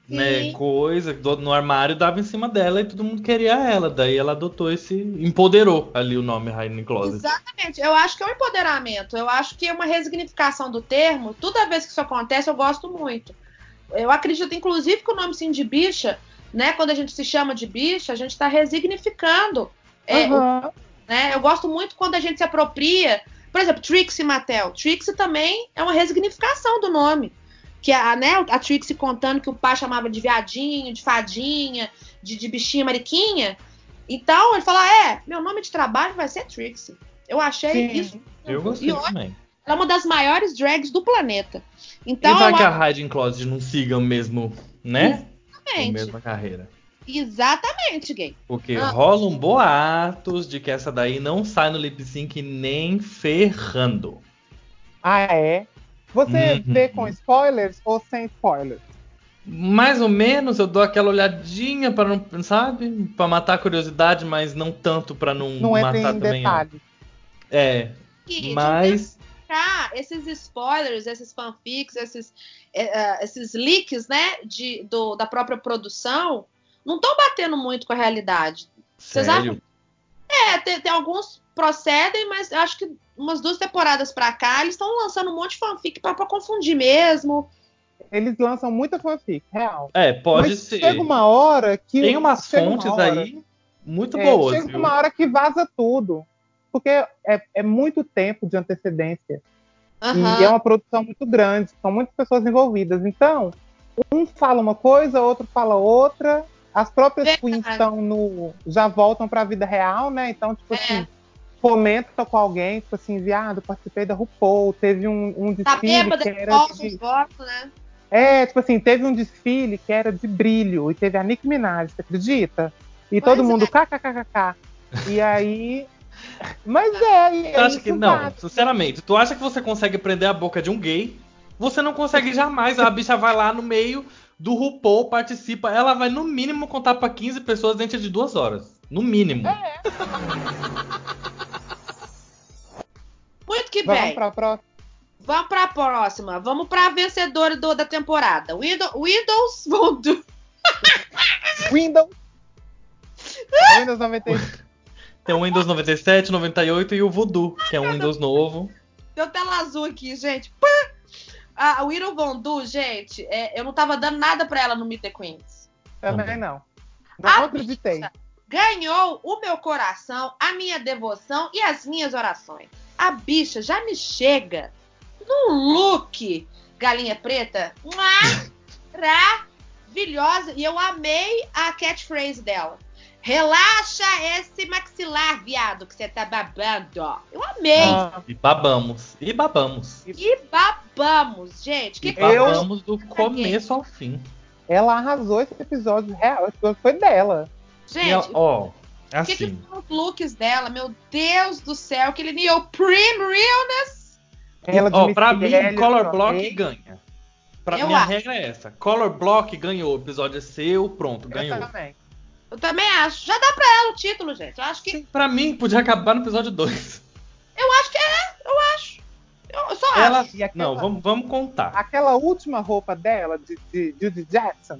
né, Sim. coisa, do- no armário dava em cima dela e todo mundo queria ela, daí ela adotou esse, empoderou ali o nome Hiding Closet. Exatamente. Eu acho que é um empoderamento. Eu acho que é uma resignificação do termo. Toda vez que isso acontece, eu gosto muito. Eu acredito, inclusive, que o nome Cindy Bicha, né? Quando a gente se chama de bicha, a gente está resignificando. É, Aham. né? Eu gosto muito quando a gente se apropria. Por exemplo, Trixie Mattel. Trixie também é uma resignificação do nome. Que a, né, a Trixie contando que o pai chamava de viadinho, de fadinha, de, de bichinha mariquinha. Então ele fala: é, meu nome de trabalho vai ser Trixie. Eu achei Sim. isso. Eu gostei E olha, também. ela é uma das maiores drags do planeta. Então, e vai que a Hiding Closet não siga o mesmo, né? A exatamente, mesma carreira. exatamente, gay. Porque Ah. rolam boatos de que essa daí não sai no lip sync nem ferrando. Ah, é? Você Uhum. vê com spoilers ou sem spoilers? Mais ou menos, eu dou aquela olhadinha para não, sabe? Pra matar a curiosidade, mas não tanto pra não, Não matar em também. ó. detalhes. É, E de mas cá, esses spoilers, esses fanfics, esses, é, é, esses leaks, né, de, do- da própria produção, não estão batendo muito com a realidade. Vocês sério. É, tem, tem alguns procedem, mas eu acho que umas duas temporadas pra cá, eles estão lançando um monte de fanfic pra, pra confundir mesmo. Eles lançam muita fanfic, real. É, pode Mas ser. chega uma hora que. Tem umas uma fontes hora- aí muito é, boas, Chega viu? uma hora que vaza tudo. Porque é, é muito tempo de antecedência. Aham. E é uma produção muito grande, são muitas pessoas envolvidas. Então, um fala uma coisa, outro fala outra. As próprias Verdade. queens estão no. já voltam para a vida real, né? Então, tipo É. assim, comenta com alguém, tipo assim, viado, participei da RuPaul, teve um, um Tá desfile bêbada, que era falsos de. votos, né? É, tipo assim, teve um desfile que era de brilho e teve a Nicki Minaj, você acredita? E Pois todo mundo é. kkkk. E aí. Mas é, e Tu é acha que não? bate. Sinceramente, tu acha que você consegue prender a boca de um gay? Você não consegue jamais. A bicha vai lá no meio do RuPaul, participa. Ela vai no mínimo contar pra 15 pessoas dentro de duas horas. No mínimo. Muito que Vamos bem. pra. Vamos pra próxima. Vamos pra vencedora do- da temporada. Windows, Windows Voodoo. Windows. Windows 98. Tem o Windows 97, 98 e o Voodoo, que é um Windows novo. Deu tela azul aqui, gente. Pá! A Windows Voodoo, gente, é, eu não tava dando nada pra ela no Meet the Queens. Também Também. não. Não A acreditei. Ganhou o meu coração, a minha devoção e as minhas orações. A bicha já me chega num look galinha preta maravilhosa. E eu amei a catchphrase dela. Relaxa esse maxilar, viado, que você tá babando. ó. Eu amei. Ah, E babamos. E babamos. E babamos, gente. Que E que Eu- babamos do começo ao fim. ela arrasou esse episódio real. Esse episódio foi dela. E ela- Gente, ó, o que, que assim. são os looks dela? Meu Deus do céu, aquele neoprene realness. Ela de Ó, pra mim, Color Block ganha. Pra Eu minha acho. regra é essa. Color Block ganhou. O episódio é seu, pronto, eu ganhou. também. Eu também acho. Já dá pra ela o título, gente. Eu acho que. Pra mim, podia acabar no episódio 2. Eu acho que é. Eu acho. Eu, só Ela. acho. E aquela- Não, vamos, vamos contar. Aquela última roupa dela, de, de Judy Jackson.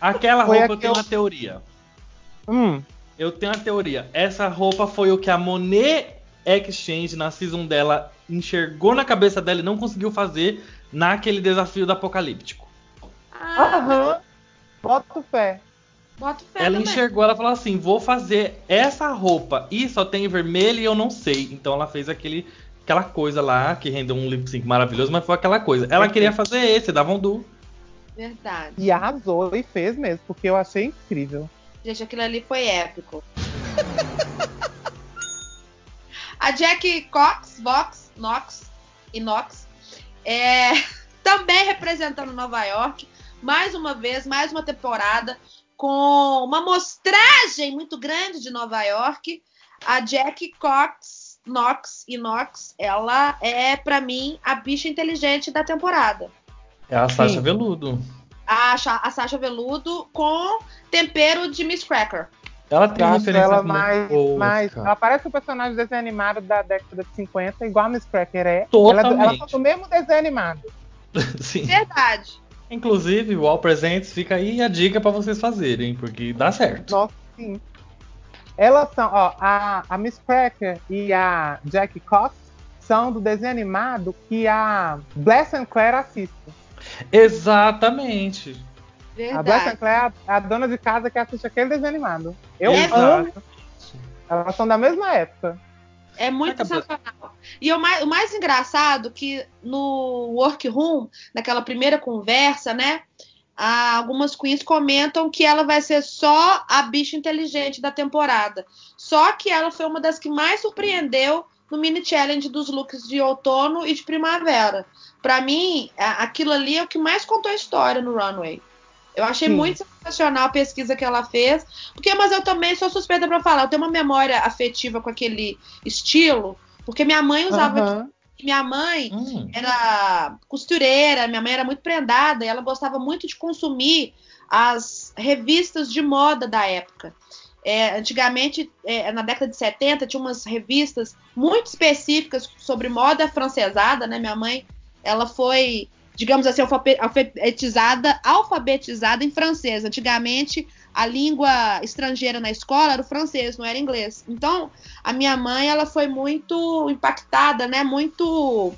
Aquela Foi roupa a eu que tenho eu- uma teoria. Hum, Eu tenho uma teoria. Essa roupa foi o que a Monet Exchange na season dela enxergou na cabeça dela e não conseguiu fazer naquele desafio do apocalíptico. Ah, aham. Boto fé. boto fé ela também. enxergou, ela falou assim: vou fazer essa roupa e só tem vermelho e eu não sei. Então ela fez aquele, aquela coisa lá que rendeu um lip sync maravilhoso, mas foi aquela coisa. Ela queria fazer esse, da Vondu. Verdade. E arrasou e fez mesmo, porque eu achei incrível. Gente, aquilo ali foi épico. A Jack Cox, Vox, Knox e Knox é, também representando Nova York, mais uma vez, mais uma temporada, com uma mostragem muito grande de Nova York. A Jack Cox, Knox e Knox, ela é, pra mim, a bicha inteligente da temporada. É a Sasha Sim. Veludo. A, a Sasha Veludo com tempero de Miss Cracker. Ela Eu tem referências ela muito mais, boas, mais. Ela parece um personagem de desenho animado da década de 50, igual a Miss Cracker é. Totalmente. Ela, ela tá no mesmo desenho animado. Sim. Verdade. Inclusive, o All Presents fica aí a dica pra vocês fazerem, porque dá certo. Nossa, sim. Elas são, ó, a, a Miss Cracker e a Jack Cox são do desenho animado que a Bless and Claire assiste. Exatamente. A Bless and Verdade. Claire é a, a dona de casa que assiste aquele desenho animado. Eu amo. Elas são da mesma época. É muito Acabou. sensacional. E o mais, o mais engraçado que no workroom, naquela primeira conversa, né? algumas queens comentam que ela vai ser só a bicha inteligente da temporada. Só que ela foi uma das que mais surpreendeu no mini challenge dos looks de outono e de primavera. Pra mim, aquilo ali é o que mais contou a história no runway. Eu achei Sim. muito sensacional a pesquisa que ela fez. Porque, mas eu também sou suspeita pra falar. Eu tenho uma memória afetiva com aquele estilo. Porque minha mãe usava. Minha mãe Hum. era costureira, minha mãe era muito prendada e ela gostava muito de consumir as revistas de moda da época. É, antigamente, é, na década de 70, tinha umas revistas muito específicas sobre moda francesada, né? Minha mãe, ela foi, digamos assim, alfabe- alfabetizada, alfabetizada em francês. Antigamente, a língua estrangeira na escola era o francês, não era inglês. Então, a minha mãe, ela foi muito impactada, né? Muito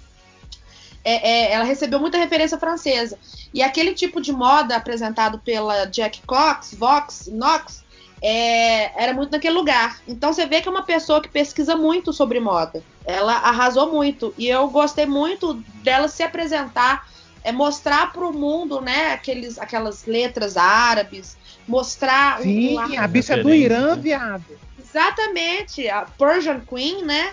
é, é, ela recebeu muita referência francesa. E aquele tipo de moda apresentado pela Jack Cox, Vox, Knox, é, era muito naquele lugar. Então você vê que é uma pessoa que pesquisa muito sobre moda. Ela arrasou muito. E eu gostei muito dela se apresentar, é, mostrar para o mundo né, aqueles, aquelas letras árabes, mostrar um- um Sim, lado- a bicha do Referência. Irã, viado. Exatamente, a Persian Queen, né?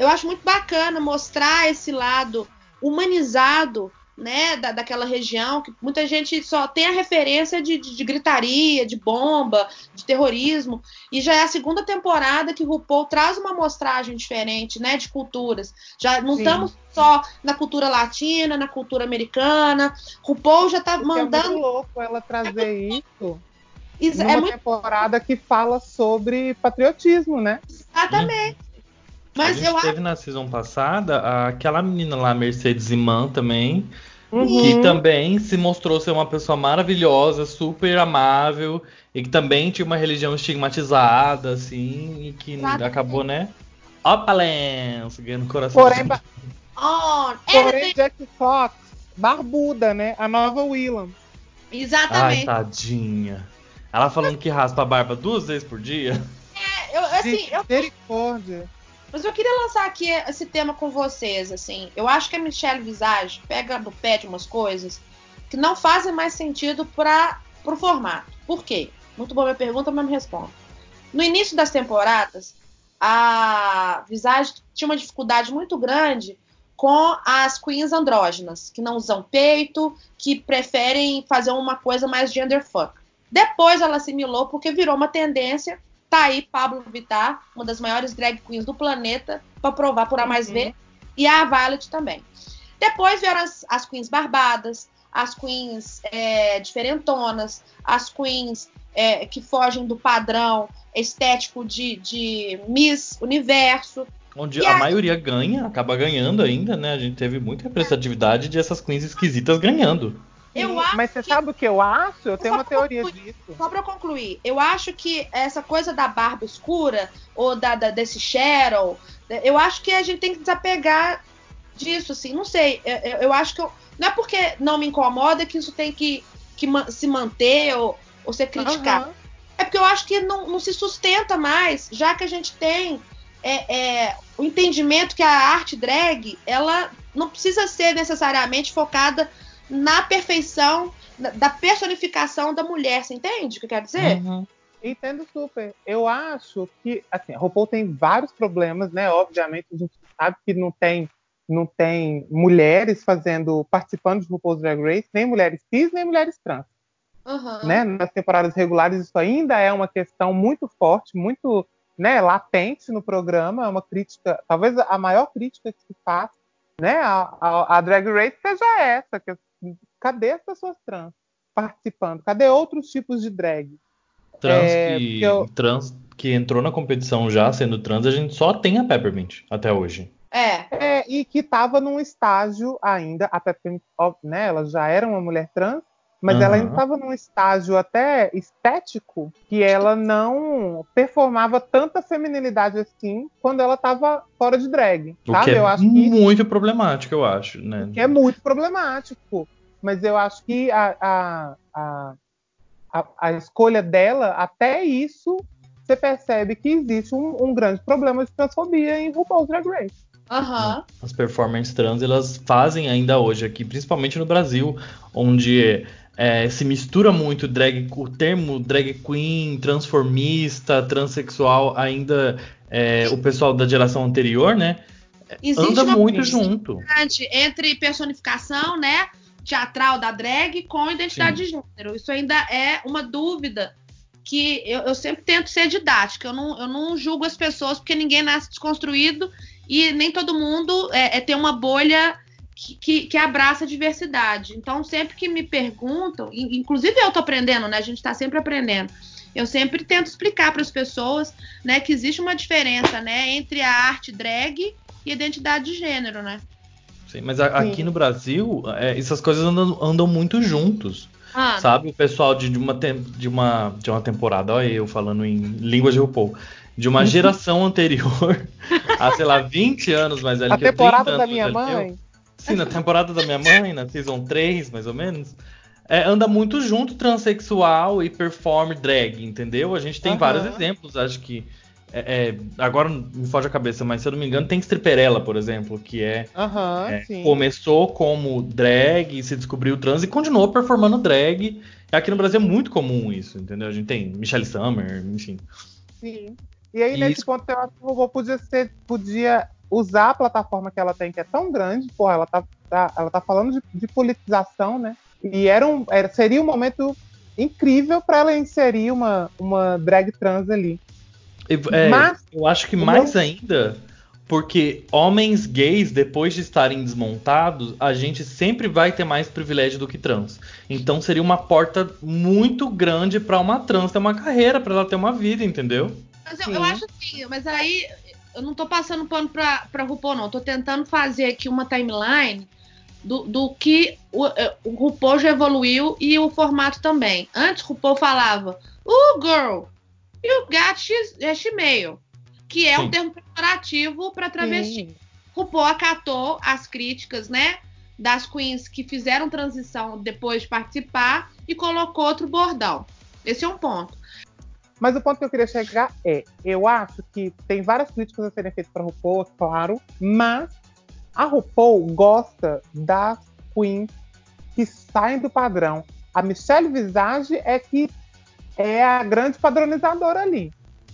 Eu acho muito bacana mostrar esse lado humanizado né, da, daquela região, que muita gente só tem a referência de, de, de, gritaria, de bomba, de terrorismo, e já é a segunda temporada que RuPaul traz uma amostragem diferente, né, de culturas. Já não Sim. estamos só na cultura latina, na cultura americana. RuPaul já tá Porque É muito mandando. louco ela trazer isso Exa- numa É muito temporada que fala sobre patriotismo, né? exatamente. A Mas gente eu acho teve na season passada aquela menina lá, Mercedes Imã, também, Uhum. que também se mostrou ser uma pessoa maravilhosa, super amável, e que também tinha uma religião estigmatizada, assim, e que Exatamente. acabou, né? Opa, Lens, ganhando coração. Porém, ba- Oh, porém Jack Fox, barbuda, né? A nova Willam. Ai, exatamente. tadinha. Ela falando que raspa a barba duas vezes por dia. Eu, assim, eu Misericórdia. Mas eu queria lançar aqui esse tema com vocês, assim. Eu acho que a Michelle Visage pega no pé de umas coisas que não fazem mais sentido para o formato. Por quê? Muito boa minha pergunta, mas me responda. No início das temporadas, a Visage tinha uma dificuldade muito grande com as queens andrógenas, que não usam peito, que preferem fazer uma coisa mais genderfuck. Depois ela assimilou porque virou uma tendência Tá aí Pablo Vittar, uma das maiores drag queens do planeta, para provar por A mais V, e a Violet também. Depois vieram as, as queens barbadas, as queens é, diferentonas, as queens é, que fogem do padrão estético de, de Miss Universo. Onde a aí- maioria ganha, acaba ganhando ainda, né? A gente teve muita representatividade de essas queens esquisitas ganhando. Eu acho Mas você que- sabe o que eu acho? Eu tenho Só uma teoria concluir. disso. Só pra concluir, eu acho que essa coisa da barba escura, ou da, da- desse Cheryl, eu acho que a gente tem que desapegar disso, assim, não sei. Eu, eu- eu acho que eu- não é porque não me incomoda que isso tem que, que se manter ou, ou ser criticado. Aham. É porque eu acho que não, não se sustenta mais, já que a gente tem é, é, o entendimento que a arte drag, ela não precisa ser necessariamente focada na perfeição, da personificação da mulher, você entende o que eu quero dizer? Uhum. Entendo super. Eu acho que, assim, a RuPaul tem vários problemas, né? Obviamente, a gente sabe que não tem, não tem mulheres fazendo, participando de RuPaul's Drag Race, nem mulheres cis, nem mulheres trans, Aham. né? Nas temporadas regulares, isso ainda é uma questão muito forte, muito, né, latente no programa, é uma crítica, talvez a maior crítica que se faz, né, a, a, a Drag Race seja essa, que, cadê as pessoas trans participando? Cadê outros tipos de drag? Trans, É, que, eu- trans que entrou na competição já sendo trans, a gente só tem a Peppermint até hoje. É. É, e que estava num estágio ainda, a Peppermint, né, ela já era uma mulher trans, mas ela Aham. ainda estava num estágio até estético que ela não performava tanta feminilidade assim quando ela estava fora de drag, O sabe? que é Eu acho que muito problemático, eu acho, né? que é muito problemático. Mas eu acho que a, a, a, a, a escolha dela, até isso, você percebe que existe um, um grande problema de transfobia em RuPaul's Drag Race. Aham. As performances trans, elas fazem ainda hoje aqui, principalmente no Brasil, onde é, se mistura muito drag, o termo drag queen, transformista, transexual, ainda é, o pessoal da geração anterior, né? Existe anda muito junto. entre personificação, né, teatral da drag com identidade de gênero. Isso ainda é uma dúvida que eu, eu sempre tento ser didática. Eu não, eu não julgo as pessoas porque ninguém nasce desconstruído e nem todo mundo é, é ter uma bolha que, que, que abraça a diversidade. Então, sempre que me perguntam, in- inclusive eu tô aprendendo, né? A gente está sempre aprendendo. Eu sempre tento explicar para as pessoas, né, que existe uma diferença, né, entre a arte drag e identidade de gênero, né? Sim, mas a- Sim. aqui no Brasil, é, essas coisas andam, andam muito juntos. Ah, Sabe? O pessoal de, de uma, tem- de, uma, de uma temporada, olha eu falando em línguas de RuPaul, de uma geração anterior, a sei lá, 20 anos mais velho A que eu, 30 temporada da minha mãe. Sim, na temporada da minha mãe, na Season 3, mais ou menos. é, anda muito junto transexual e perform drag, entendeu? A gente tem Aham. vários exemplos, acho que. é, é, agora me foge a cabeça, mas se eu não me engano, tem Stripperella, por exemplo, que é sim. começou como drag, se descobriu trans e continuou performando drag. Aqui no Brasil é muito comum isso, entendeu? A gente tem Michelle Summer, enfim. Sim. E aí, E nesse isso- ponto, eu acho que o robô podia, ser, podia usar a plataforma que ela tem, que é tão grande, porra, ela tá tá, ela tá falando de, de politização, né? E era um, era, seria um momento incrível para ela inserir uma, uma drag trans ali. É, Mas- eu acho que mais meu- ainda, porque homens gays, depois de estarem desmontados, a gente sempre vai ter mais privilégio do que trans. Então seria uma porta muito grande pra uma trans ter uma carreira, pra ela ter uma vida, entendeu? Mas eu, eu acho assim, mas aí eu não tô passando pano pra, pra RuPaul, não. Eu tô tentando fazer aqui uma timeline do, do que o, eh, o RuPaul já evoluiu e o formato também. Antes, o RuPaul falava, uh, girl, you got é X-mail, que é Sim. um termo pejorativo pra travesti. Sim. RuPaul acatou as críticas, né? Das queens que fizeram transição depois de participar e colocou outro bordão. Esse é um ponto. Mas o ponto que eu queria chegar é, eu acho que tem várias críticas a serem feitas para RuPaul, claro, mas a RuPaul gosta das queens que saem do padrão. A Michelle Visage é que é a grande padronizadora ali.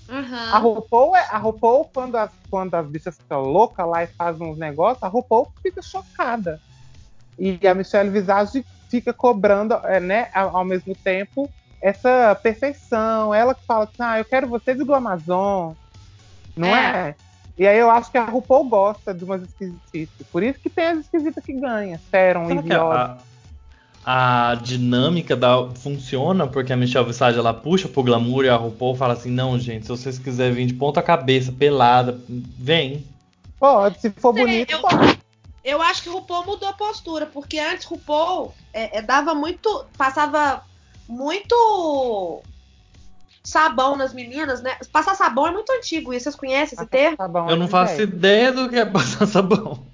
A Aham. RuPaul, é, a RuPaul quando, as, quando as bichas ficam loucas lá e fazem uns negócios, a RuPaul fica chocada. E a Michelle Visage fica cobrando, é, né, ao mesmo tempo, essa perfeição. Ela que fala assim, ah, eu quero você de Glamazon. Não é. É. E aí eu acho que a RuPaul gosta de umas esquisitices. Por isso que tem as esquisitas que ganham. Sharon Será e Viola. a, a dinâmica da, funciona porque a Michelle Visage ela puxa pro glamour e a RuPaul fala assim: não, gente, se vocês quiserem vir de ponta cabeça, pelada, vem. Pode, se for Sei, bonito, eu- pode. Eu acho que o RuPaul mudou a postura, porque antes o RuPaul é, é, dava muito. passava muito sabão nas meninas, né? Passar sabão é muito antigo, isso vocês conhecem esse termo? Bom, Eu não é faço ideia. ideia do que é passar sabão.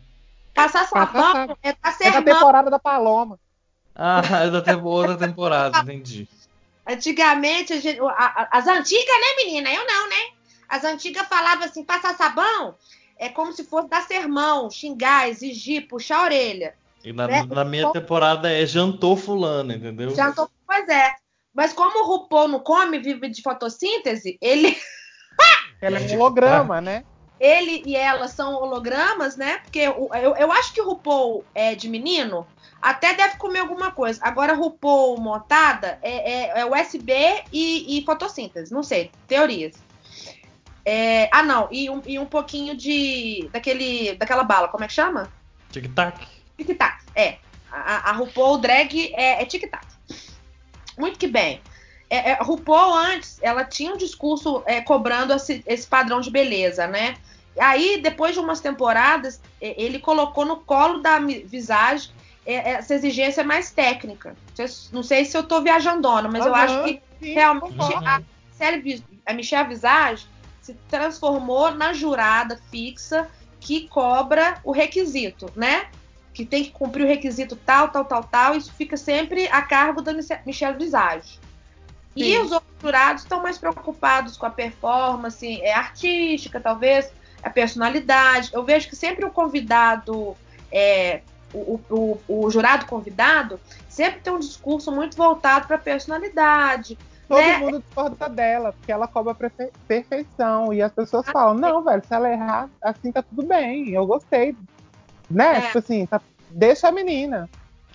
Passar sabão sabão. é dar É da sermão. temporada da Paloma. Ah, é da te- outra temporada, entendi. Antigamente, a gente- a- a- as antigas, né, menina? Eu não, né? As antigas falavam assim: passar sabão é como se fosse dar sermão, xingar, exigir, puxar a orelha. E na, Né? na minha temporada é jantou fulano, entendeu? Tô, pois é. Mas como o RuPaul não come, vive de fotossíntese, ele, Ela é um holograma, né? ele e ela são hologramas, né? Porque o- eu, eu acho que o RuPaul é de menino, até deve comer alguma coisa. Agora, RuPaul montada é, é- é USB e, e fotossíntese, não sei, teorias. É, ah, não, e um, e um pouquinho de. daquele, daquela bala, como é que chama? Tic-tac. Tic-tac, é. A, a RuPaul drag é, é tic-tac. Muito que bem. É, é, RuPaul antes, ela tinha um discurso é, cobrando esse, esse padrão de beleza, né? Aí, depois de umas temporadas, é, ele colocou no colo da Mi- Visage é, essa exigência mais técnica. Não sei se eu tô viajandona, mas eu Aham, acho que sim, realmente concordo. a, a Michelle Visage se transformou na jurada fixa que cobra o requisito, né? Que tem que cumprir o requisito tal, tal, tal, tal. Isso fica sempre a cargo da Miche- Michelle Visage. E os outros jurados estão mais preocupados com a performance é, artística, talvez, a personalidade. Eu vejo que sempre o convidado, é, o, o- o- o jurado convidado, sempre tem um discurso muito voltado para a personalidade, Todo né? mundo discorda dela, porque ela cobra perfe- perfeição. E as pessoas falam, não, velho, se ela errar, assim tá tudo bem. Eu gostei. Né? É. Tipo assim, tá- deixa a menina.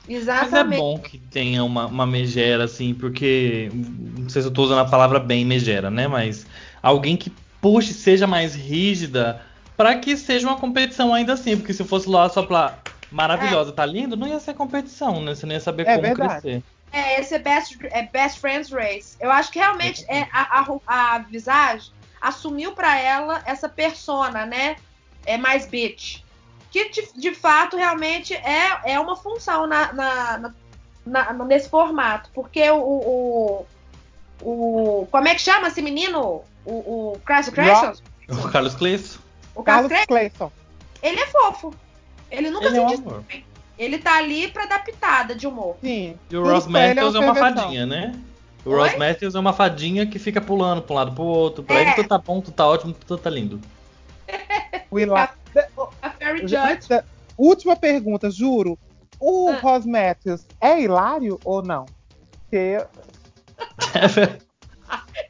Mas é Exatamente. bom que tenha uma, uma megera, assim, porque. Não sei se eu tô usando a palavra bem megera, né? Mas alguém que puxe, seja mais rígida, pra que seja uma competição ainda assim. Porque se fosse lá só pra maravilhosa, tá lindo, não ia ser competição, né? Você não ia saber É como verdade. crescer. É, esse é best, é best Friends Race. Eu acho que realmente é, a, a, a Visage assumiu pra ela essa persona, né? É mais bitch. Que de, de fato realmente é, é uma função na, na, na- na- nesse formato. Porque o, o, o. Como é que chama esse menino? O, o Crash Crashers? O Carlos Cleiso? O Carlos Carlos Clayson. ele é fofo. Ele nunca Ele é um se diz. amor. Ele tá ali pra dar pitada de humor. Sim. E o Ross ele Matthews é uma fadinha, né? O Oi? Ross Matthews é uma fadinha que fica pulando pra um lado pro outro. Pra É. ele tudo tá bom, tudo tá ótimo, tudo tá lindo. Will lá. A Antes da- Última pergunta, juro. O Ah. Ross Matthews é hilário ou não? Porque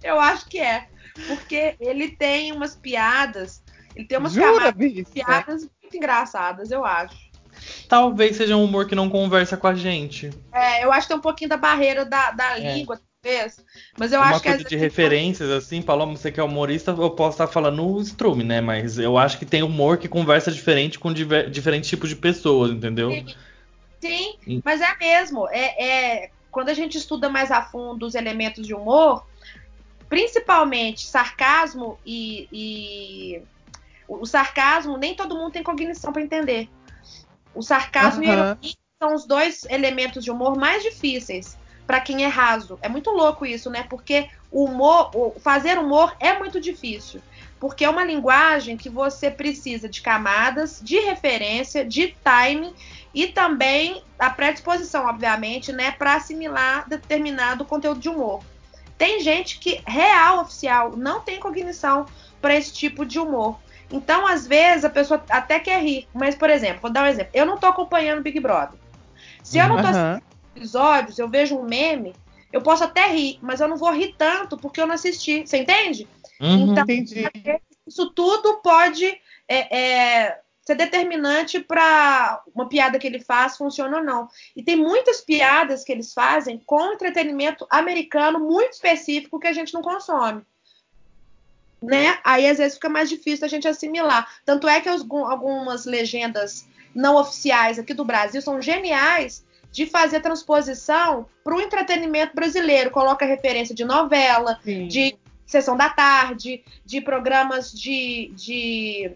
Eu acho que é. Porque ele tem umas piadas. Ele tem umas Jura, piadas muito engraçadas, eu acho. talvez seja um humor que não conversa com a gente. É, eu acho que tem um pouquinho da barreira da, da É. língua, Mas eu Uma acho que coisa de referências, assim, Paloma, você que é humorista, eu posso estar falando o strume, né? Mas eu acho que tem humor que conversa diferente com diver- diferentes tipos de pessoas, entendeu? Sim, sim, mas é mesmo. É, é- quando a gente estuda mais a fundo os elementos de humor, principalmente sarcasmo e, e- o, sarcasmo, nem todo mundo tem cognição para entender. O sarcasmo e a ironia são os dois elementos de humor mais difíceis para quem é raso. É muito louco isso, né? Porque o humor, fazer humor é muito difícil. Porque é uma linguagem que você precisa de camadas, de referência, de timing e também a predisposição, obviamente, né, para assimilar determinado conteúdo de humor. Tem gente que real oficial não tem cognição para esse tipo de humor. Então, às vezes, a pessoa até quer rir. Mas, por exemplo, vou dar um exemplo. Eu não tô acompanhando Big Brother. Se eu não tô Aham. Episódios, eu vejo um meme, eu posso até rir, mas eu não vou rir tanto porque eu não assisti. Você entende? Uhum. Então, Entendi. Isso tudo pode é, é, ser determinante para uma piada que ele faz funciona ou não. E tem muitas piadas que eles fazem com entretenimento americano muito específico que a gente não consome. Né? Aí às vezes fica mais difícil a gente assimilar. Tanto é que algumas legendas não oficiais aqui do Brasil são geniais de fazer transposição para o entretenimento brasileiro. Coloca referência de novela, Sim. de sessão da tarde, de programas de, de,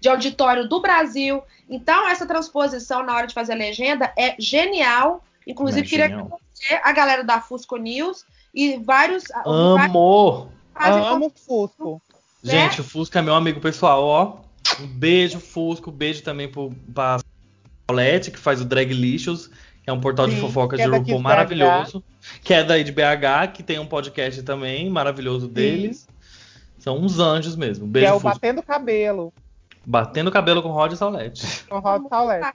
de auditório do Brasil. Então, essa transposição na hora de fazer a legenda é genial. Inclusive, É queria genial. agradecer a galera da Fusco News e vários. vários Amo! o Fusco. né? Gente, o Fusco é meu amigo pessoal, ó. Um beijo, Fusco. Beijo também pro, pra Paulette, que faz o Drag Lixos, que é um portal de Sim, fofocas que de é daqui RuPaul de maravilhoso. Que é daí de BH, que tem um podcast também maravilhoso deles. São uns anjos mesmo. Que Beijo, é o Fusco. Batendo Cabelo, Batendo cabelo com Rod Saulete. com Rod Saulete.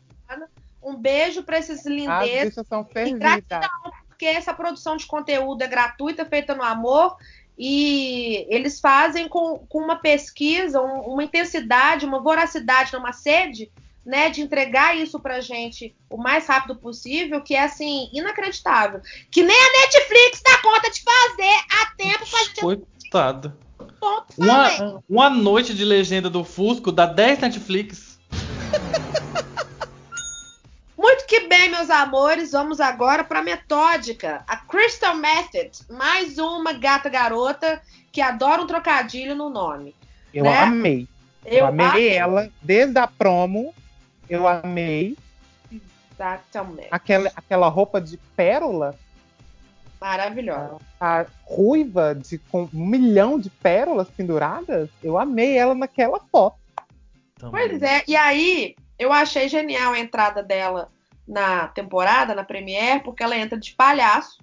Um beijo para esses As lindezes. bichas são E gratidão, porque essa produção de conteúdo é gratuita, feita no amor, e eles fazem com, com uma pesquisa, um- uma intensidade, uma voracidade, uma sede, né, de entregar isso pra gente o mais rápido possível, que é assim, inacreditável. Que nem a Netflix dá conta de fazer a tempo pra gente Coitado. ponto. Uma, uma noite de legenda do Fusco dá 10 Netflix. Muito que bem, meus amores, vamos agora para metódica, a Crystal Method, mais uma gata garota que adora um trocadilho no nome. Eu né? amei. Eu, Eu amei ela desde a promo. Eu amei Method, aquela, aquela roupa de pérola, maravilhosa. a ruiva de com um milhão de pérolas penduradas. Eu amei ela naquela foto. Também. Pois é, e aí eu achei genial a entrada dela na temporada, na Premiere, porque ela entra de palhaço.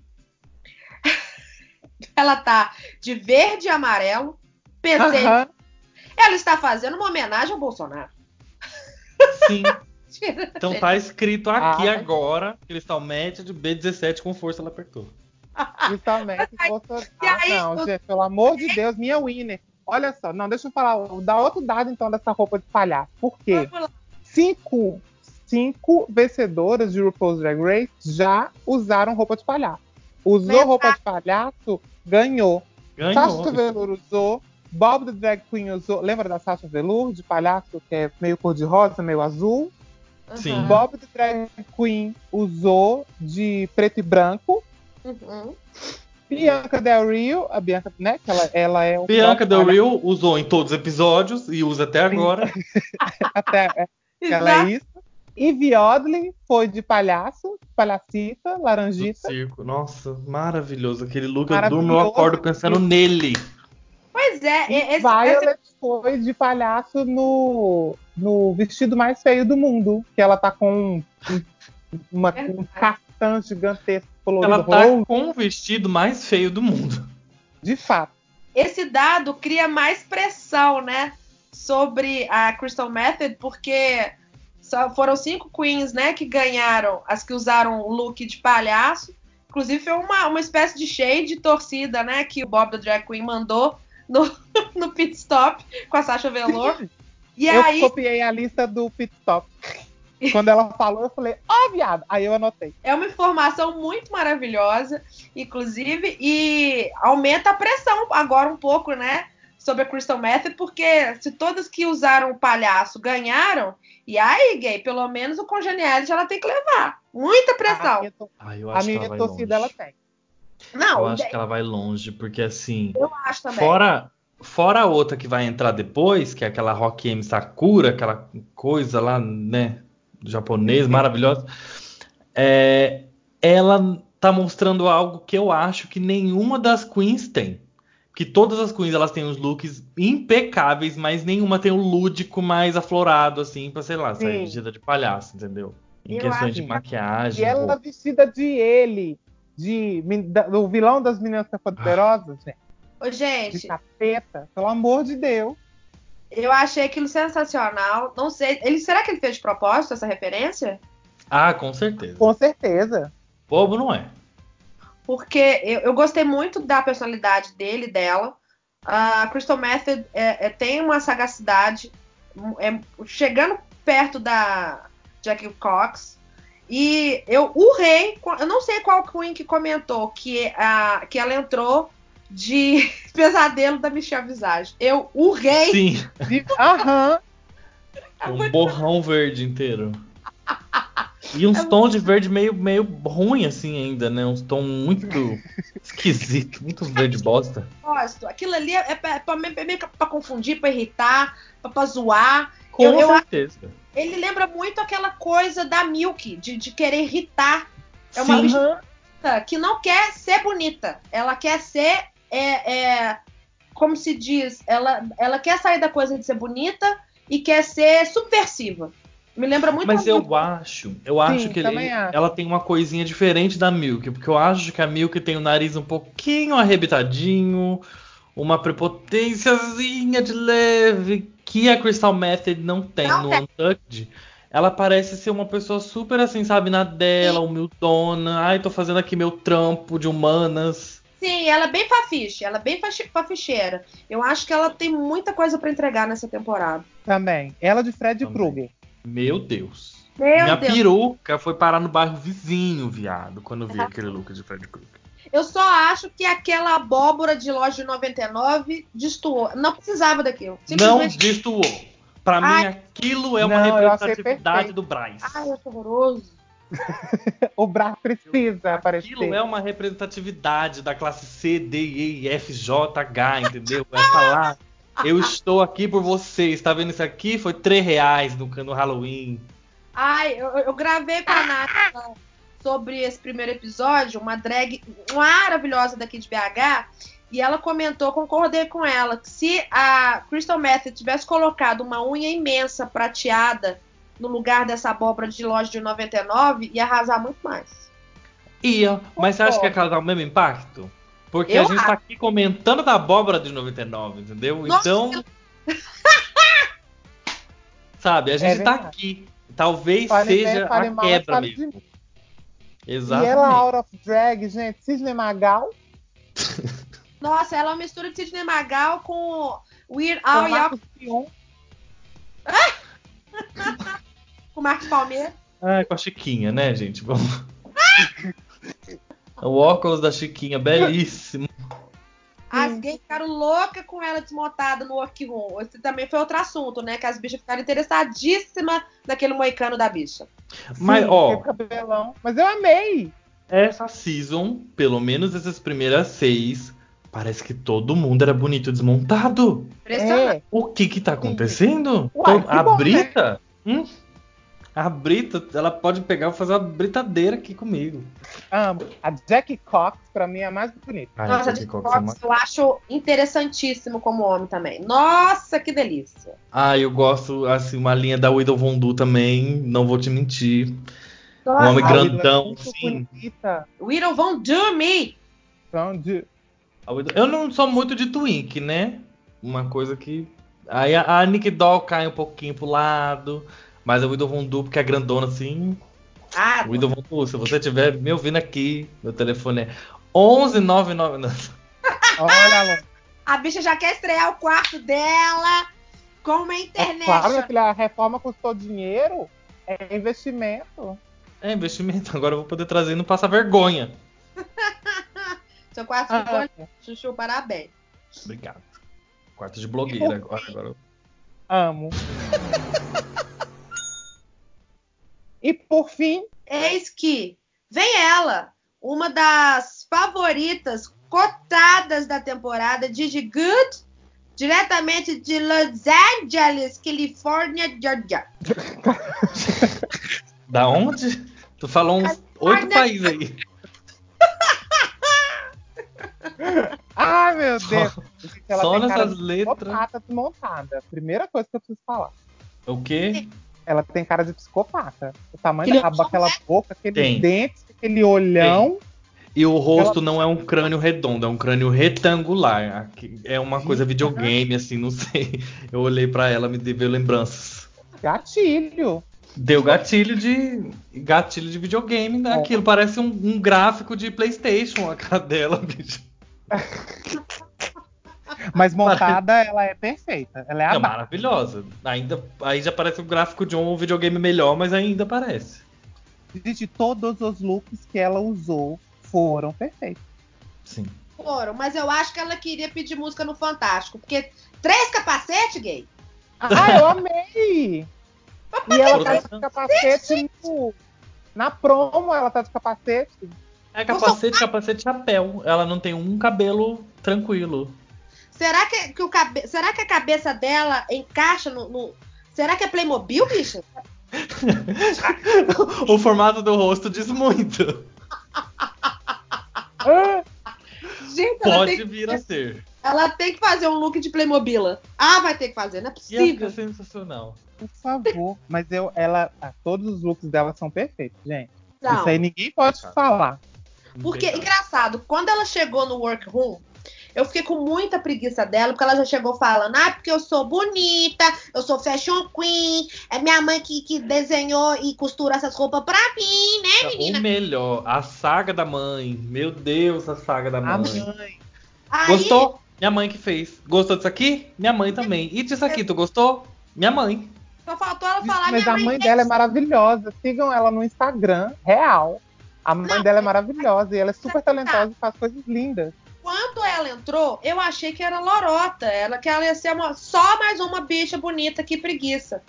ela tá de verde e amarelo. Pensei, Aham. ela está fazendo uma homenagem ao Bolsonaro. Sim. Então tá escrito aqui Ah. agora, Cristal Method B17 com força ela apertou. Bolsonaro. e aí- Ah, não, gente, pelo amor de Deus, minha Winner. Olha só, não, deixa eu falar, dar outro dado então dessa roupa de palhaço. Por quê? Cinco, cinco vencedoras de RuPaul's Drag Race já usaram roupa de palhaço. Usou Verdade. roupa de palhaço, ganhou. Sasha Ganhou. Velour usou, Bob the Drag Queen usou. Lembra da Sasha Velour, de palhaço, que é meio cor-de-rosa, meio azul? Sim. Uhum. Bob the Drag Queen usou de preto e branco. Uhum. Bianca Del Rio, a Bianca, né? Que ela, ela é um Bianca Del palhaço Rio usou em todos os episódios e usa até agora. Até, é, ela Exato. é isso. E Viodley foi de palhaço, palhacita, Do laranjita. circo. Nossa, maravilhoso. Aquele look, eu Maravilhoso. durmo, eu acordo pensando nele. Pois é, E esse, Violet foi de palhaço no, no vestido mais feio do mundo. Que ela tá com um, uma, um caftan gigantesco colorido Ela tá rosa. com o vestido mais feio do mundo. De fato. esse dado cria mais pressão, né, sobre a Crystal Method, porque só foram cinco queens, né, que ganharam, as que usaram o look de palhaço. Inclusive foi uma, uma espécie de shade de torcida, né, que o Bob da Drag Queen mandou no, no pit stop com a Sasha Velour. E eu aí, copiei a lista do pit stop. Quando ela falou, eu falei, ó, viado. Aí eu anotei. É uma informação muito maravilhosa, inclusive, e aumenta a pressão agora um pouco, né? Sobre a Crystal Method, porque se todas que usaram o palhaço ganharam, e aí, gay, pelo menos o Congeniality ela tem que levar. Muita pressão. minha, to- Ah, eu a minha torcida, ela tem. Não, Eu acho que ela vai longe, porque assim, eu acho também. fora fora a outra que vai entrar depois, que é aquela Rock M Sakura, aquela coisa lá, né, japonês maravilhosa, é, ela tá mostrando algo que eu acho que nenhuma das queens tem. Que todas as queens elas têm os looks impecáveis, mas nenhuma tem o lúdico mais aflorado, assim, pra, sei lá, sair vestida de palhaço, entendeu? Em Eu questões acho de maquiagem. E ela roupa. vestida de ele, de, da- do vilão das meninas poderosas, gente. Ô, De gente, capeta, pelo amor de Deus. eu achei aquilo sensacional. Não sei. Ele, será que ele fez de propósito essa referência? Ah, com certeza. Com certeza. Bobo não é. Porque eu, eu gostei muito da personalidade dele e dela. A Crystal Method é- é- tem uma sagacidade, é, chegando perto da Jackie Cox. E eu urrei, eu não sei qual Queen que comentou que, a, que ela entrou de pesadelo da Michelle Visage. Eu urrei. Sim, De- Aham. um borrão verde inteiro. E uns tons de verde meio, meio ruim, assim, ainda, né? Uns tons muito esquisitos, muito verde bosta. gosto. Aquilo ali é, pra, é pra- é meio que pra confundir, pra irritar, pra, pra zoar. Com Eu- eu certeza. Ele lembra muito aquela coisa da Milk, de, de querer irritar. É uma Sim. bicha que não quer ser bonita. Ela quer ser. É, é, como se diz? Ela, ela quer sair da coisa de ser bonita e quer ser subversiva. Me lembra muito Mas a eu Milk. acho, eu acho Sim, que ele- acho. ela tem uma coisinha diferente da Milk, porque eu acho que a Milk tem o nariz um pouquinho arrebitadinho, uma prepotênciazinha de leve, que a Crystal Method não tem Não no tem. Untucked. Ela parece ser uma pessoa super assim, sabe, na dela, humildona. Ai, tô fazendo aqui meu trampo de humanas. Sim, ela é bem fafiche, ela é bem faficheira. Eu acho que ela tem muita coisa pra entregar nessa temporada. Também. Ela de Fred. Krueger. Meu Deus. Meu Minha Deus. peruca foi parar no bairro vizinho, viado, quando eu vi aquele look de Fred Krueger. Eu só acho que aquela abóbora de loja de 99 destoou. Não precisava daquilo. Não destoou. Pra mim, Ai. aquilo é uma Não, representatividade do Braz. Ai, eu tô horroroso. O Brás precisa aparecer. Aquilo é uma representatividade da classe C, D, E, F, J, H, entendeu? Vai falar. Eu estou aqui por vocês. Tá vendo isso aqui? Foi 3 reais no, no Halloween. Ai, eu, eu gravei com a Nath sobre esse primeiro episódio, uma drag maravilhosa daqui de BH, e ela comentou, concordei com ela, que se a Crystal Method tivesse colocado uma unha imensa prateada no lugar dessa abóbora de loja de 99, ia arrasar muito mais. Ia, mas você acha que ia causar o mesmo impacto? Porque Eu a gente tá aqui comentando da abóbora de 99, entendeu? Nossa, então. Sabe, a gente tá verdade. aqui. Talvez Fale bem, seja fale a quebra fale mesmo. E Exatamente. ela out of drag, gente. Sidney Magal. Nossa, ela é uma mistura de Sidney Magal com Weird com Al e Marcos Pion. com Marcos Palmeira. Ah, com a Chiquinha, né, gente? Vamos. o óculos da Chiquinha, belíssimo. As gays ficaram loucas com ela desmontada no workroom. Esse também foi outro assunto, né? Que as bichas ficaram interessadíssimas naquele moicano da bicha. Mas, Sim, ó, cabelão. Mas eu amei. essa season, pelo menos essas primeiras seis, parece que todo mundo era bonito desmontado. Impressionante. É. O que que tá acontecendo? Uai, que a bom, né? Brita? Hum? A Brita, ela pode pegar e fazer uma britadeira aqui comigo. Amo. A Jackie Cox, pra mim, é a mais bonita. Ai, Nossa, Jackie Jack Cox é uma- Fox eu acho interessantíssimo como homem também. Nossa, que delícia. Ah, eu gosto, assim, uma linha da Widow Von Du também, não vou te mentir. Nossa, Um homem A é grandão, muito sim. bonita. Widow Von Do Me. A Eu não sou muito de Twink, né? Uma coisa que. Aí a, a Nick Doll cai um pouquinho pro lado, mas a Widow Von Du, porque é grandona assim. Ah, Widow Von Du, se você estiver me ouvindo aqui, meu telefone é 1199. Não. Olha, Alon. a bicha já quer estrear o quarto dela com uma É internet. claro, minha filha, a reforma custou dinheiro. É investimento. É investimento. Agora eu vou poder trazer e não passar vergonha. Seu quarto Ah, ficou Chuchu, parabéns. Obrigado. Quarto de blogueira agora. agora eu- amo. e por fim, Eis que vem ela, uma das favoritas cotadas da temporada, Gigi Good, diretamente de Los Angeles, Califórnia, Georgia. Da onde? Tu falou uns oito países aí. ai meu Deus. Gente, ela Só tem cara nessas letras. desmontada. Primeira coisa que eu preciso falar. O quê? Ela tem cara de psicopata. O tamanho Aquele da raba, aquela boca, aqueles Tem. dentes, aquele olhão. E o rosto não é um crânio redondo, é um crânio retangular. É uma coisa videogame, assim, não sei. Eu olhei pra ela, me deu lembranças. Gatilho. Deu gatilho de. gatilho de videogame naquilo. Parece um, um gráfico de Playstation a cara dela, bicho. Mas montada, ela é perfeita. Ela é É maravilhosa. Ainda, aí já parece um gráfico de um videogame melhor, mas ainda parece. Gente, todos os looks que ela usou foram perfeitos. Sim. Foram, mas eu acho que ela queria pedir música no Fantástico, porque três capacete, gay? Ah, eu amei! E ela tá de capacete no... Na promo, ela tá de capacete. É capacete, capacete, chapéu. Ela não tem um cabelo tranquilo. Será que, que o cabe... Será que a cabeça dela encaixa no. no- Será que é Playmobil, bicho? o formato do rosto diz muito. Gente, ela Pode tem, vir a ser. ela tem que fazer um look de Playmobila. Ah, vai ter que fazer, não é Ia possível. ficar sensacional. por favor. Mas eu, ela, ah, todos os looks dela são perfeitos, gente. Não. Isso aí ninguém pode falar. Porque, engraçado, quando ela chegou no workroom, eu fiquei com muita preguiça dela, porque ela já chegou falando, ah, porque eu sou bonita, eu sou fashion queen, é minha mãe que, que desenhou e costura essas roupas pra mim, né, menina? O melhor, a saga da mãe. Meu Deus, a saga da A mãe. mãe. Aí, Gostou? Minha mãe que fez. Gostou disso aqui? Minha mãe também. E disso aqui, tu gostou? Minha mãe. Só faltou ela falar, Mas minha a mãe, mãe dela é maravilhosa. Sigam ela no Instagram, real. A mãe Não, dela é maravilhosa e ela é super tá. talentosa e faz coisas lindas. Quando ela entrou, eu achei que era lorota, ela que ela ia ser uma- só mais uma bicha bonita, que preguiça.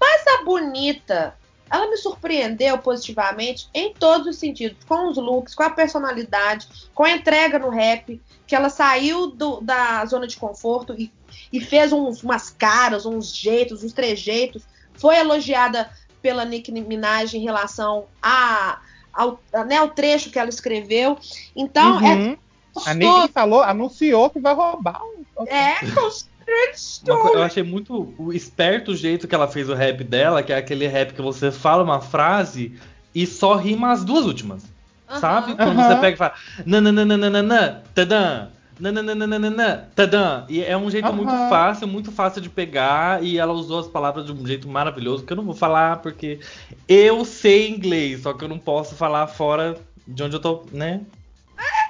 Mas a bonita, ela me surpreendeu positivamente em todos os sentidos, com os looks, com a personalidade, com a entrega no rap, que ela saiu do- da zona de conforto e, e fez uns, umas caras, uns jeitos, uns trejeitos. Foi elogiada pela Nicki Minaj em relação a, ao, né, ao trecho que ela escreveu. Então, é Uhum. A. Nicki falou, anunciou que vai roubar. o- É, Uma eu achei muito o esperto o jeito que ela fez o rap dela, que é aquele rap que você fala uma frase e só rima as duas últimas. Aham. Sabe? Quando Aham. você pega e fala nananana, tadã, nananana, tadã. E é um jeito Aham. muito fácil, muito fácil de pegar e ela usou as palavras de um jeito maravilhoso que eu não vou falar porque eu sei inglês, só que eu não posso falar fora de onde eu tô, né?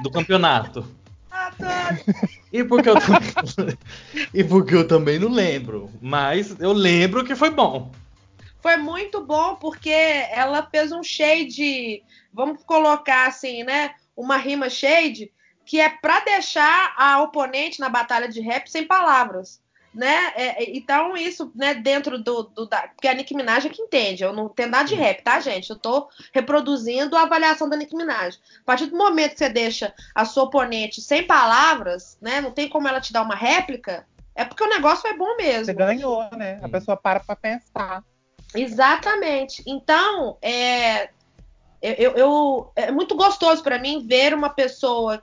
Do campeonato. E porque eu também, e porque eu também não lembro, mas eu lembro que foi bom. Foi muito bom porque ela fez um shade, vamos colocar assim, né? Uma rima shade que é pra deixar a oponente na batalha de rap sem palavras, né? É, é, então isso, né? Dentro do, do da, porque a Nicki Minaj é que entende. Eu não tenho nada de rap, tá, gente? Eu tô reproduzindo a avaliação da Nicki Minaj. A partir do momento que você deixa a sua oponente sem palavras, né? Não tem como ela te dar uma réplica. É porque o negócio foi bom mesmo. Você ganhou, né? A pessoa para pra pensar. Exatamente. Então, é, eu, eu- eu- é muito gostoso para mim ver uma pessoa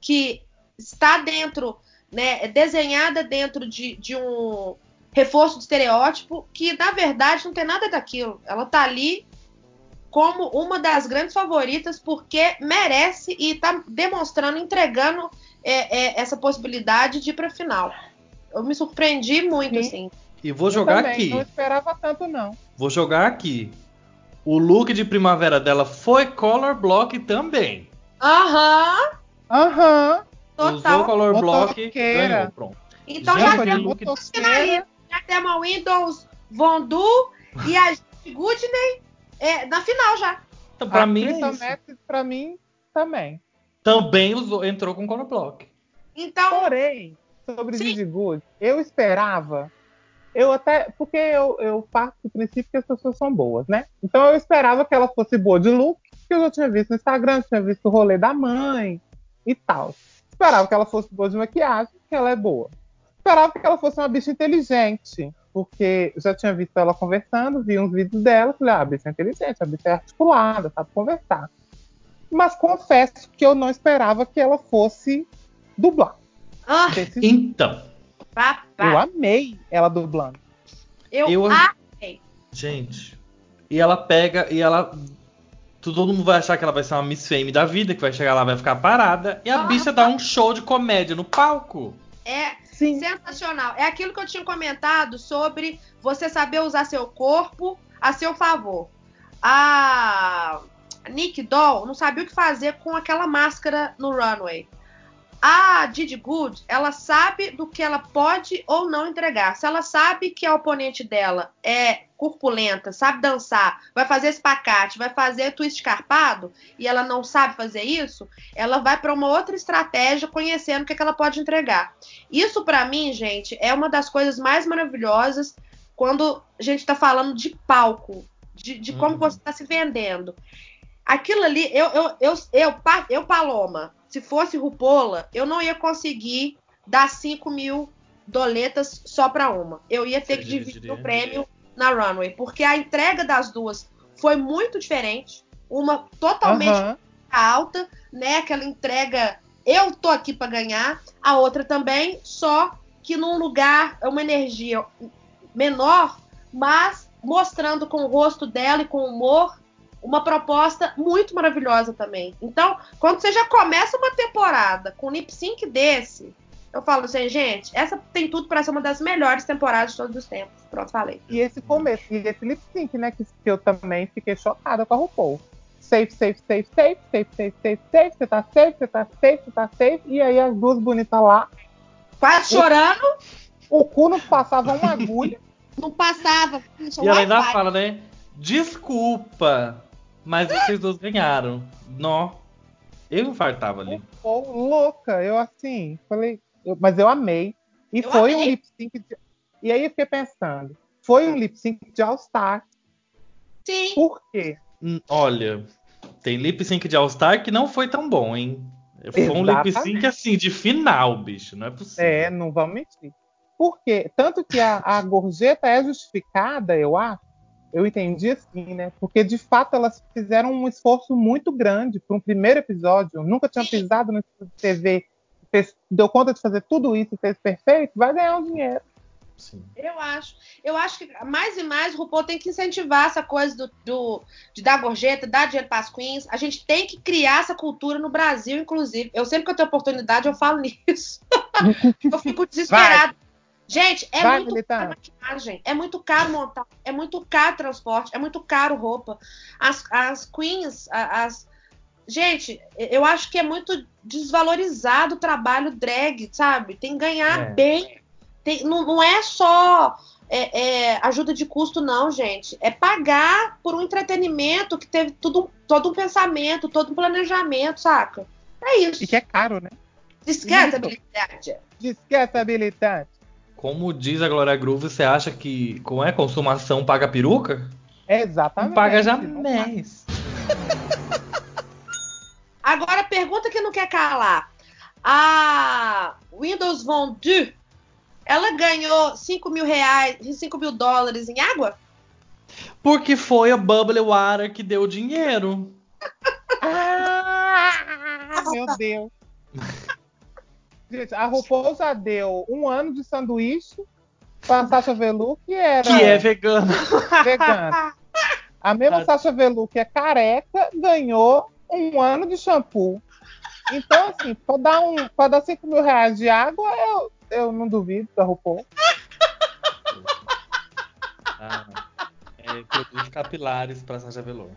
que está dentro, né, é desenhada dentro de, de um reforço de estereótipo que, na verdade, não tem nada daquilo. Ela tá ali como uma das grandes favoritas porque merece e tá demonstrando, entregando é, é, essa possibilidade de ir pra final. Eu me surpreendi muito, Sim. assim. E vou jogar aqui. Não esperava tanto, não. Vou jogar aqui. O look de primavera dela foi color block também. Aham, Aham. Usou total. color block, ganhou. Pronto. Então já foi temos. Já temos Windows Vondu e a Goodney é, na final já. Então, pra a mim, é pra mim, também. também usou, entrou com o Conoblock. Então, Porém, sobre Sim. Didi Good, eu esperava. Eu até. Porque eu, eu parto do princípio que as pessoas são boas, né? Então eu esperava que ela fosse boa de look, que eu já tinha visto no Instagram, tinha visto o rolê da mãe e tal. Esperava que ela fosse boa de maquiagem, que ela é boa. Esperava que ela fosse uma bicha inteligente, porque já tinha visto ela conversando, vi uns vídeos dela, falei, ah, a bicha é inteligente, a bicha é articulada, sabe conversar. Mas confesso que eu não esperava que ela fosse dublar. ah, Desse Então, Eu papá, amei ela dublando. eu, eu- amei. gente. E ela pega e ela. Todo mundo vai achar que ela vai ser uma Miss Fame da vida, que vai chegar lá, vai ficar parada. E a Ah. bicha dá um show de comédia no palco. É Sim. sensacional. É aquilo que eu tinha comentado sobre você saber usar seu corpo a seu favor. A Nick Doll não sabia o que fazer com aquela máscara no runway. A Didi Good, ela sabe do que ela pode ou não entregar. Se ela sabe que a oponente dela é corpulenta, sabe dançar, vai fazer espacate, vai fazer twist carpado, e ela não sabe fazer isso, ela vai para uma outra estratégia conhecendo o que, que ela pode entregar. Isso pra mim, gente, é uma das coisas mais maravilhosas quando a gente tá falando de palco, de, de como Uhum. você tá se vendendo. Aquilo ali, eu, eu, eu, eu, eu, Paloma, se fosse Rupola, eu não ia conseguir dar 5 mil doletas só pra uma. Eu ia ter Você que dividir o prêmio na runway, porque a entrega das duas foi muito diferente. Uma totalmente alta, né? Aquela entrega, eu tô aqui pra ganhar. A outra também, só que num lugar, uma energia menor, mas mostrando com o rosto dela e com humor uma proposta muito maravilhosa também. Então, quando você já começa uma temporada com um lip sync desse, eu falo assim, gente, essa tem tudo pra ser uma das melhores temporadas de todos os tempos. Pronto, falei. E esse começo, e esse lip sync, né? Que, que eu também fiquei chocada com a RuPaul. Safe, safe, safe, safe, safe, safe, safe, safe, você tá safe, você tá safe, você tá safe. E aí as duas bonitas lá, Quase chorando, o cu não passava uma agulha. Não passava. E ela ainda fala, né? Desculpa, mas vocês dois ganharam. Nó. Eu infartava ali. RuPaul louca. Eu assim, falei, eu- mas eu amei. E Eu foi um amei. lip sync. De, e aí eu fiquei pensando, foi um lip sync de All-Star. sim. Por quê? Hum, Olha, tem lip sync de All Star que não foi tão bom, hein? Foi um lip sync Exatamente. assim, de final, bicho. Não é possível. É, não vamos mentir. Por quê? Tanto que a, a gorjeta é justificada, eu acho. Eu entendi assim, né? Porque de fato elas fizeram um esforço muito grande para um primeiro episódio. Nunca tinham pisado no estúdio de TV, fez- deu conta de fazer tudo isso e fez perfeito, vai ganhar um dinheiro. Sim. Eu acho. Eu acho que mais e mais o RuPaul tem que incentivar essa coisa do, do- de dar gorjeta, dar dinheiro para as queens. A gente tem que criar essa cultura no Brasil, inclusive. Eu sempre que eu tenho oportunidade, eu falo nisso. eu fico desesperada. Gente, é Vai, muito militante. caro maquiagem, é muito caro montar, é muito caro transporte, é muito caro roupa. As, as queens, a- as. Gente, eu acho que é muito desvalorizado o trabalho drag, sabe? Tem que ganhar É. bem. Tem- não, não é só é, é, ajuda de custo, não, gente. É pagar por um entretenimento que teve tudo, todo um pensamento, todo um planejamento, saca? É isso. E que é caro, né? Esquece a habilidade. Esquece habilitante. Como diz a Glória Groove, você acha que como é consumação paga peruca? Exatamente. Não paga. jamais. Agora, pergunta que não quer calar. A Windows Vendue, ela ganhou 5 mil reais, 5 mil dólares em água? Porque foi a Bubble Water que deu o dinheiro. Ah, meu Deus. Gente, a RuPaul já deu um ano de sanduíche pra Sasha Velour, que era Que é vegana. vegana. A mesma. Sasha Velour, que é careca, ganhou um ano de shampoo. Então, assim, pra dar, um, pra dar 5 mil reais de água, eu, eu não duvido da RuPaul. Ah, é, produtos capilares pra Sasha Velour.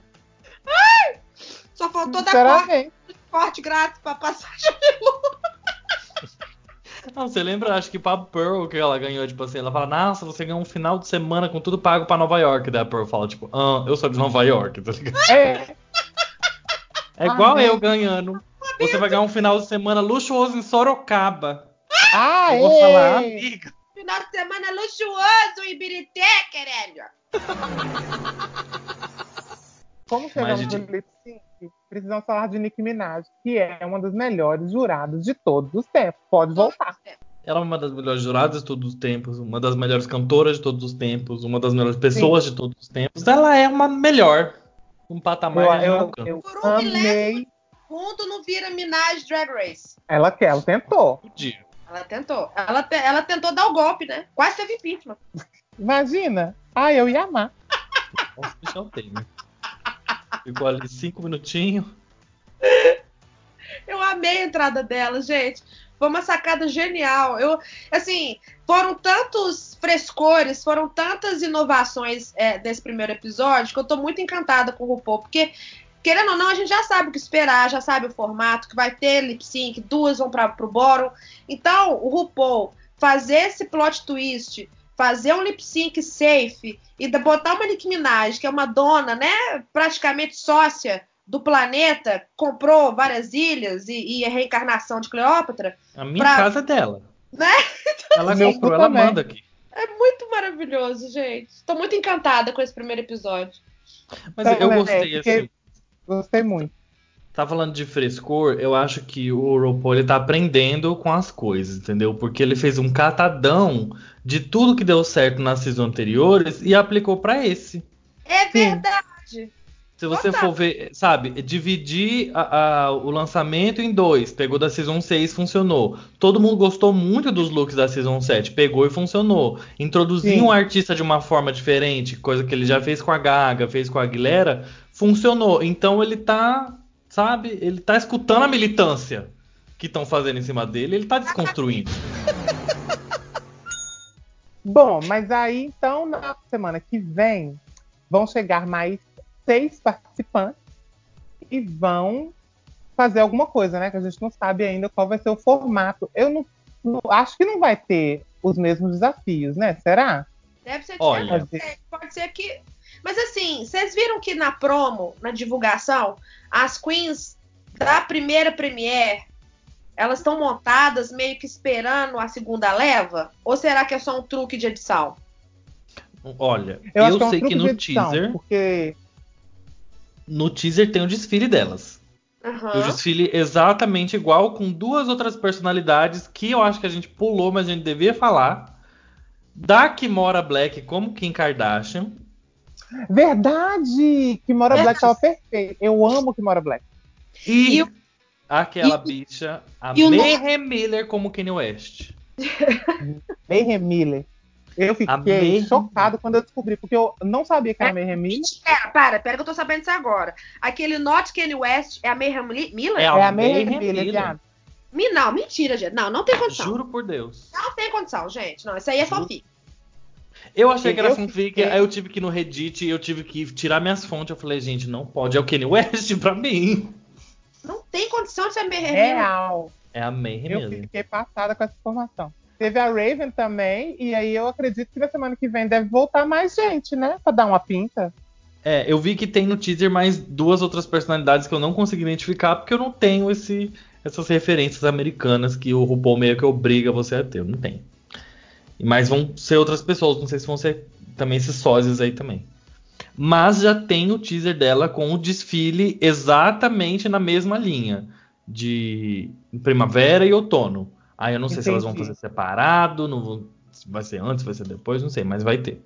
Só faltou dar corte, corte grátis pra passar. Não, você lembra, acho que pra Pearl que ela ganhou, tipo assim, ela fala, nossa, você ganhou um final de semana com tudo pago pra Nova York. Daí a Pearl fala, tipo, ah, eu sou de Nova York, tá ligado? É, É igual Ah, eu é. ganhando. Você vai ganhar um final de semana luxuoso em Sorocaba. ah, Eu vou falar, é. amiga. Final de semana luxuoso em Birité, querendo. Como chegamos Gente- no lip sync, precisamos falar de Nicki Minaj, que é uma das melhores juradas de todos os tempos. Pode voltar. Ela é uma das melhores juradas de todos os tempos, uma das melhores cantoras de todos os tempos, uma das melhores pessoas de todos os tempos. Ela é uma melhor. Um patamar Eu, eu, eu Por um amei. Mundo não vira Minaj Drag Race. Ela quer, ela tentou. Podia. Ela tentou. Ela, te- ela tentou dar o golpe, né? Quase teve impeachment. Imagina. Ah, eu ia amar. Nossa, Michel Temer. Ficou ali cinco minutinhos. Eu amei a entrada dela, gente. Foi uma sacada genial. Eu, assim, foram tantos frescores, foram tantas inovações é, desse primeiro episódio que eu tô muito encantada com o RuPaul, porque querendo ou não, a gente já sabe o que esperar, já sabe o formato, que vai ter lip sync, duas vão para pro bottom. Então, o RuPaul fazer esse plot twist, fazer um lip sync safe e da- botar uma Nicki Minaj, que é uma dona, né, praticamente sócia do planeta, comprou várias ilhas e, e a reencarnação de Cleópatra, A minha Pra- casa é dela. Né? Ela Meu comprou, ela manda aqui. é muito maravilhoso, gente. Tô muito encantada com esse primeiro episódio. Mas eu gostei, porque- assim. Gostei muito. Tá falando de frescor, eu acho que o RuPaul ele tá aprendendo com as coisas, entendeu? Porque ele fez um catadão de tudo que deu certo nas seasons anteriores e aplicou pra esse. É Sim. verdade. Se você for ver, sabe, dividir a- a- o lançamento em dois, pegou da Season 6, funcionou. Todo mundo gostou muito dos looks da Season 7, pegou e funcionou. Introduzir Sim. um artista de uma forma diferente, coisa que ele já fez com a Gaga, fez com a Aguilera, funcionou. Então ele tá, sabe, ele tá escutando a militância que estão fazendo em cima dele, ele tá desconstruindo. Bom, mas aí então na semana que vem vão chegar mais seis participantes e vão fazer alguma coisa, né? Que a gente não sabe ainda qual vai ser o formato. Eu não, não- acho que não vai ter os mesmos desafios, né? Será? Deve ser Olha. diferente. Pode ser que. Mas assim, vocês viram que na promo, na divulgação, as queens da primeira Premiere, elas estão montadas meio que esperando a segunda leva? Ou será que é só um truque de edição? Olha, Eu, eu, que é um sei que no edição, teaser, porque no teaser tem o desfile delas. E o desfile exatamente igual, com duas outras personalidades que eu acho que a gente pulou, mas a gente devia falar. Da Kimora Black como Kim Kardashian. Verdade, que Mora Black tava perfeito. Eu amo que Mora Black. E, E o- aquela e- bicha, a e o Mayhem Miller como Kanye West. Mayhem Miller. Eu fiquei chocado quando eu descobri, porque eu não sabia que era Mayhem Miller. Pera, para, pera que eu tô sabendo isso agora. Aquele Not Kanye West é a Mayhem Miller? É É a a Mayhem Mayhem Miller, Miller. Não, mentira, gente. Não, não tem condição. Juro por Deus. Não tem condição, gente. Não, isso aí é Juro. fanfic. Eu achei que era Eu fanfic, fiquei- aí eu tive que ir no Reddit, eu tive que tirar minhas fontes. Eu falei, gente, não pode, é o Kanye West pra mim. Não tem condição de ser Mayhem Miller. Real. É a Mayhem Eu Miller. fiquei passada com essa informação. Teve a Raven também, e aí eu acredito que na semana que vem deve voltar mais gente, né? Pra dar uma pinta. É, eu vi que tem no teaser mais duas outras personalidades que eu não consegui identificar porque eu não tenho esse, essas referências americanas que o RuPaul meio que obriga você a ter. Eu não tenho. Mas vão ser outras pessoas, não sei se vão ser também esses sósias aí também. Mas já tem o teaser dela com o desfile exatamente na mesma linha de primavera e outono. Aí eu não sei se elas vão Entendi. fazer separado, não vão, se vai ser antes, vai ser depois, não sei, mas vai ter.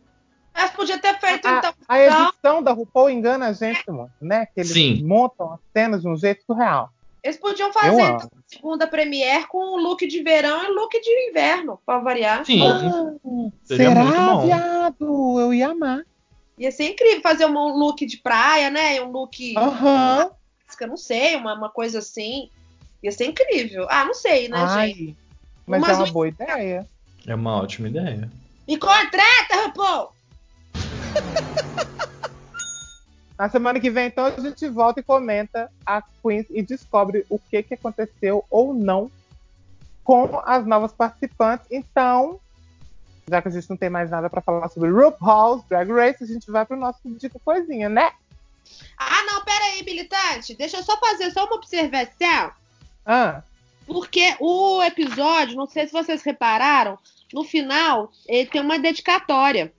Mas podia ter feito, A, então. a edição da RuPaul engana a gente muito, né? Que eles Sim. montam as cenas de um jeito surreal. Eles podiam fazer então, segunda Premiere com o look de verão e look de inverno, pra variar. Sim, Ah, seria será, muito bom. viado? Eu ia amar. Ia ser incrível fazer um look de praia, né? Um look, Aham. eu não sei, uma, uma coisa assim. Ia ser incrível. Ah, não sei, né, gente? Ai, mas Umas é uma boa ideia. É uma ótima ideia. Me contrata, RuPaul! Na semana que vem, então, a gente volta e comenta as queens e descobre o que, que aconteceu ou não com as novas participantes. Então, já que a gente não tem mais nada para falar sobre RuPaul's Drag Race, a gente vai pro nosso Dica Coisinha, né? Ah, não, peraí, militante. Deixa eu só fazer só uma observação. Ah, Porque o episódio, não sei se vocês repararam, no final ele tem uma dedicatória.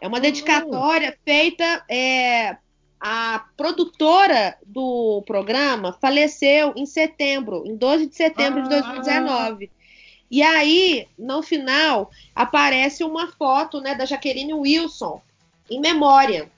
É uma Hum. dedicatória feita. é, a produtora do programa faleceu em setembro, em 12 de setembro de Ah. 2019. E aí, no final, aparece uma foto né, da Jaqueline Wilson, em memória.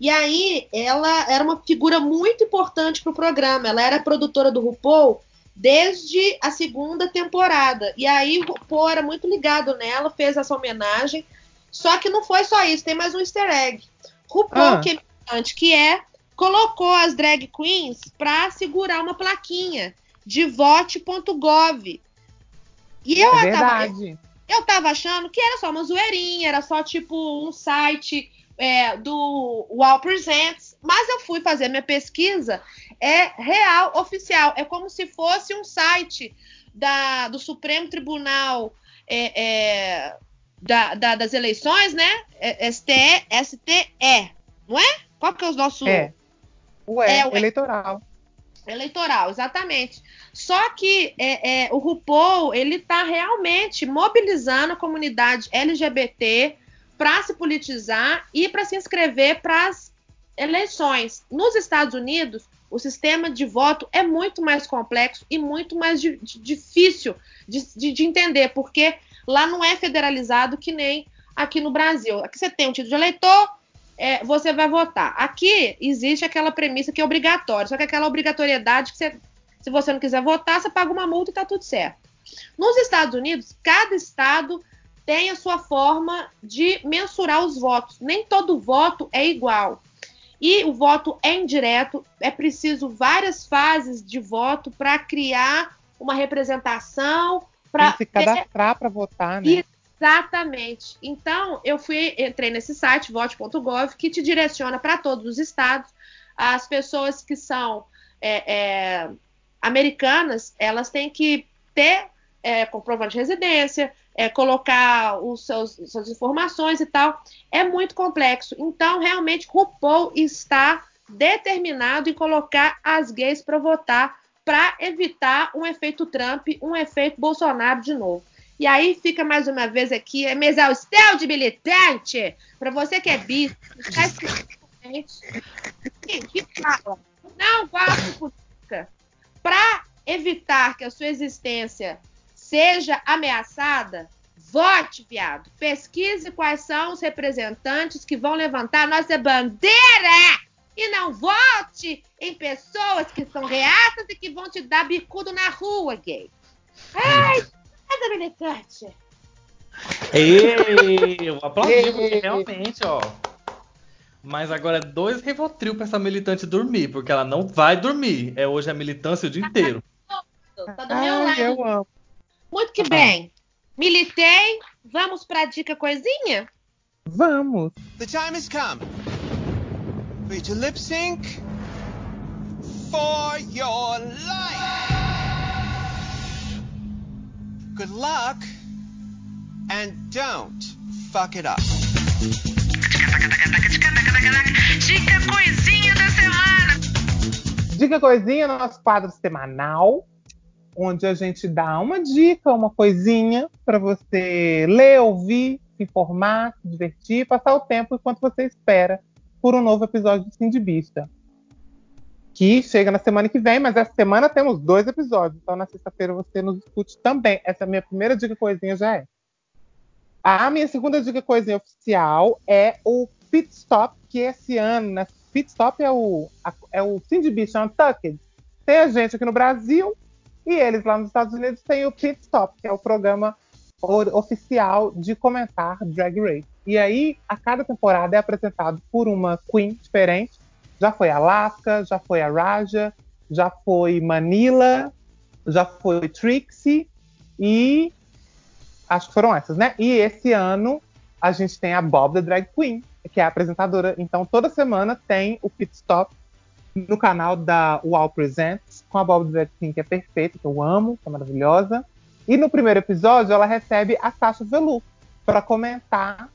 E aí, ela era uma figura muito importante para o programa. Ela era produtora do RuPaul desde a segunda temporada. E aí, o RuPaul era muito ligado nela, fez essa homenagem. Só que não foi só isso, tem mais um easter egg. RuPaul, Ah. que é que é, colocou as drag queens para segurar uma plaquinha de vote.gov. E eu é tava, eu tava achando que era só uma zoeirinha, era só tipo um site é, do Wow Presents, mas eu fui fazer minha pesquisa, é real, oficial, é como se fosse um site da, do Supremo Tribunal é, é, da- da- das eleições, né? É, STE, STE, não é? Qual que é o nosso É. Ué, É, ué. eleitoral. eleitoral, exatamente. Só que é, é, o RuPaul ele está realmente mobilizando a comunidade LGBT para se politizar e para se inscrever para as eleições. Nos Estados Unidos, o sistema de voto é muito mais complexo e muito mais di- di- difícil de, de- de entender, porque lá não é federalizado que nem aqui no Brasil. Aqui você tem um título de eleitor, é, você vai votar. Aqui existe aquela premissa que é obrigatória, só que aquela obrigatoriedade que você, se você não quiser votar, você paga uma multa e tá tudo certo. Nos Estados Unidos, cada estado tem a sua forma de mensurar os votos. Nem todo voto é igual. E o voto é indireto, é preciso várias fases de voto para criar uma representação, Para se cadastrar para votar, né? Exatamente. Então, eu fui, entrei nesse site, vote.gov, que te direciona para todos os estados. As pessoas que são é, é, americanas, elas têm que ter é, comprovante de residência, é, colocar os seus, suas informações e tal. É muito complexo. Então, realmente, RuPaul está determinado em colocar as gays para votar para evitar um efeito Trump, um efeito Bolsonaro de novo. E aí fica mais uma vez aqui a minha exaustão de militante para você que é bis, está escrito que fala, não gosto de política. Para evitar que a sua existência seja ameaçada, vote, viado. Pesquise quais são os representantes que vão levantar a nossa bandeira e não vote em pessoas que são reatas e que vão te dar bicudo na rua, gay. Ai, nada militante. Ei, eu aplaudi porque realmente, ó. Mas agora é dois Rivotril pra essa militante dormir, porque ela não vai dormir. É hoje a militância o dia inteiro. Tá do meu lado. eu amo. Muito que bem. Militei. Vamos pra dica coisinha? Vamos. The time has come you to lip sync for your life. Good luck and don't fuck it up. Dica coisinha da semana. Dica Coisinha, nosso quadro semanal, onde a gente dá uma dica, uma coisinha para você ler, ouvir, se informar, se divertir, passar o tempo enquanto você espera por um novo episódio de Sim de. Que chega na semana que vem, mas essa semana temos dois episódios, então na sexta-feira você nos escute também. Essa é a minha primeira dica coisinha já é. A minha segunda dica coisinha oficial é o Pit Stop, que esse ano, né? Pit Stop é o, é o Cindy Beach Untucked. Tem a gente aqui no Brasil e eles lá nos Estados Unidos têm o Pit Stop, que é o programa oficial de comentar Drag Race. E aí, a cada temporada é apresentado por uma queen diferente. Já foi Alaska, já foi a Raja, já foi Manila, já foi Trixie e acho que foram essas, né? E esse ano a gente tem a Bob the Drag Queen, que é a apresentadora. Então toda semana tem o pit stop no canal da Wow Presents com a Bob Drag Queen, que é perfeita, que eu amo, que é maravilhosa. E no primeiro episódio, ela recebe a Sasha Velour para comentar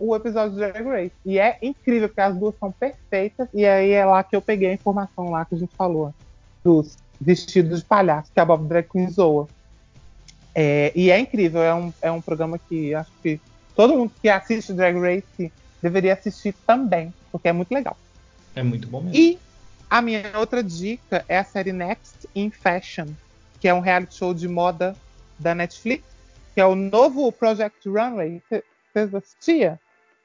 o episódio de Drag Race. E é incrível, porque as duas são perfeitas. E aí é lá que eu peguei a informação lá que a gente falou dos vestidos de palhaço que a Bob Drag Queen zoa. É, e é incrível, é um, é um programa que acho que todo mundo que assiste Drag Race deveria assistir também, porque é muito legal. É muito bom mesmo. E a minha outra dica é a série Next in Fashion, que é um reality show de moda da Netflix, que é o novo Project Runway. Vocês assistiam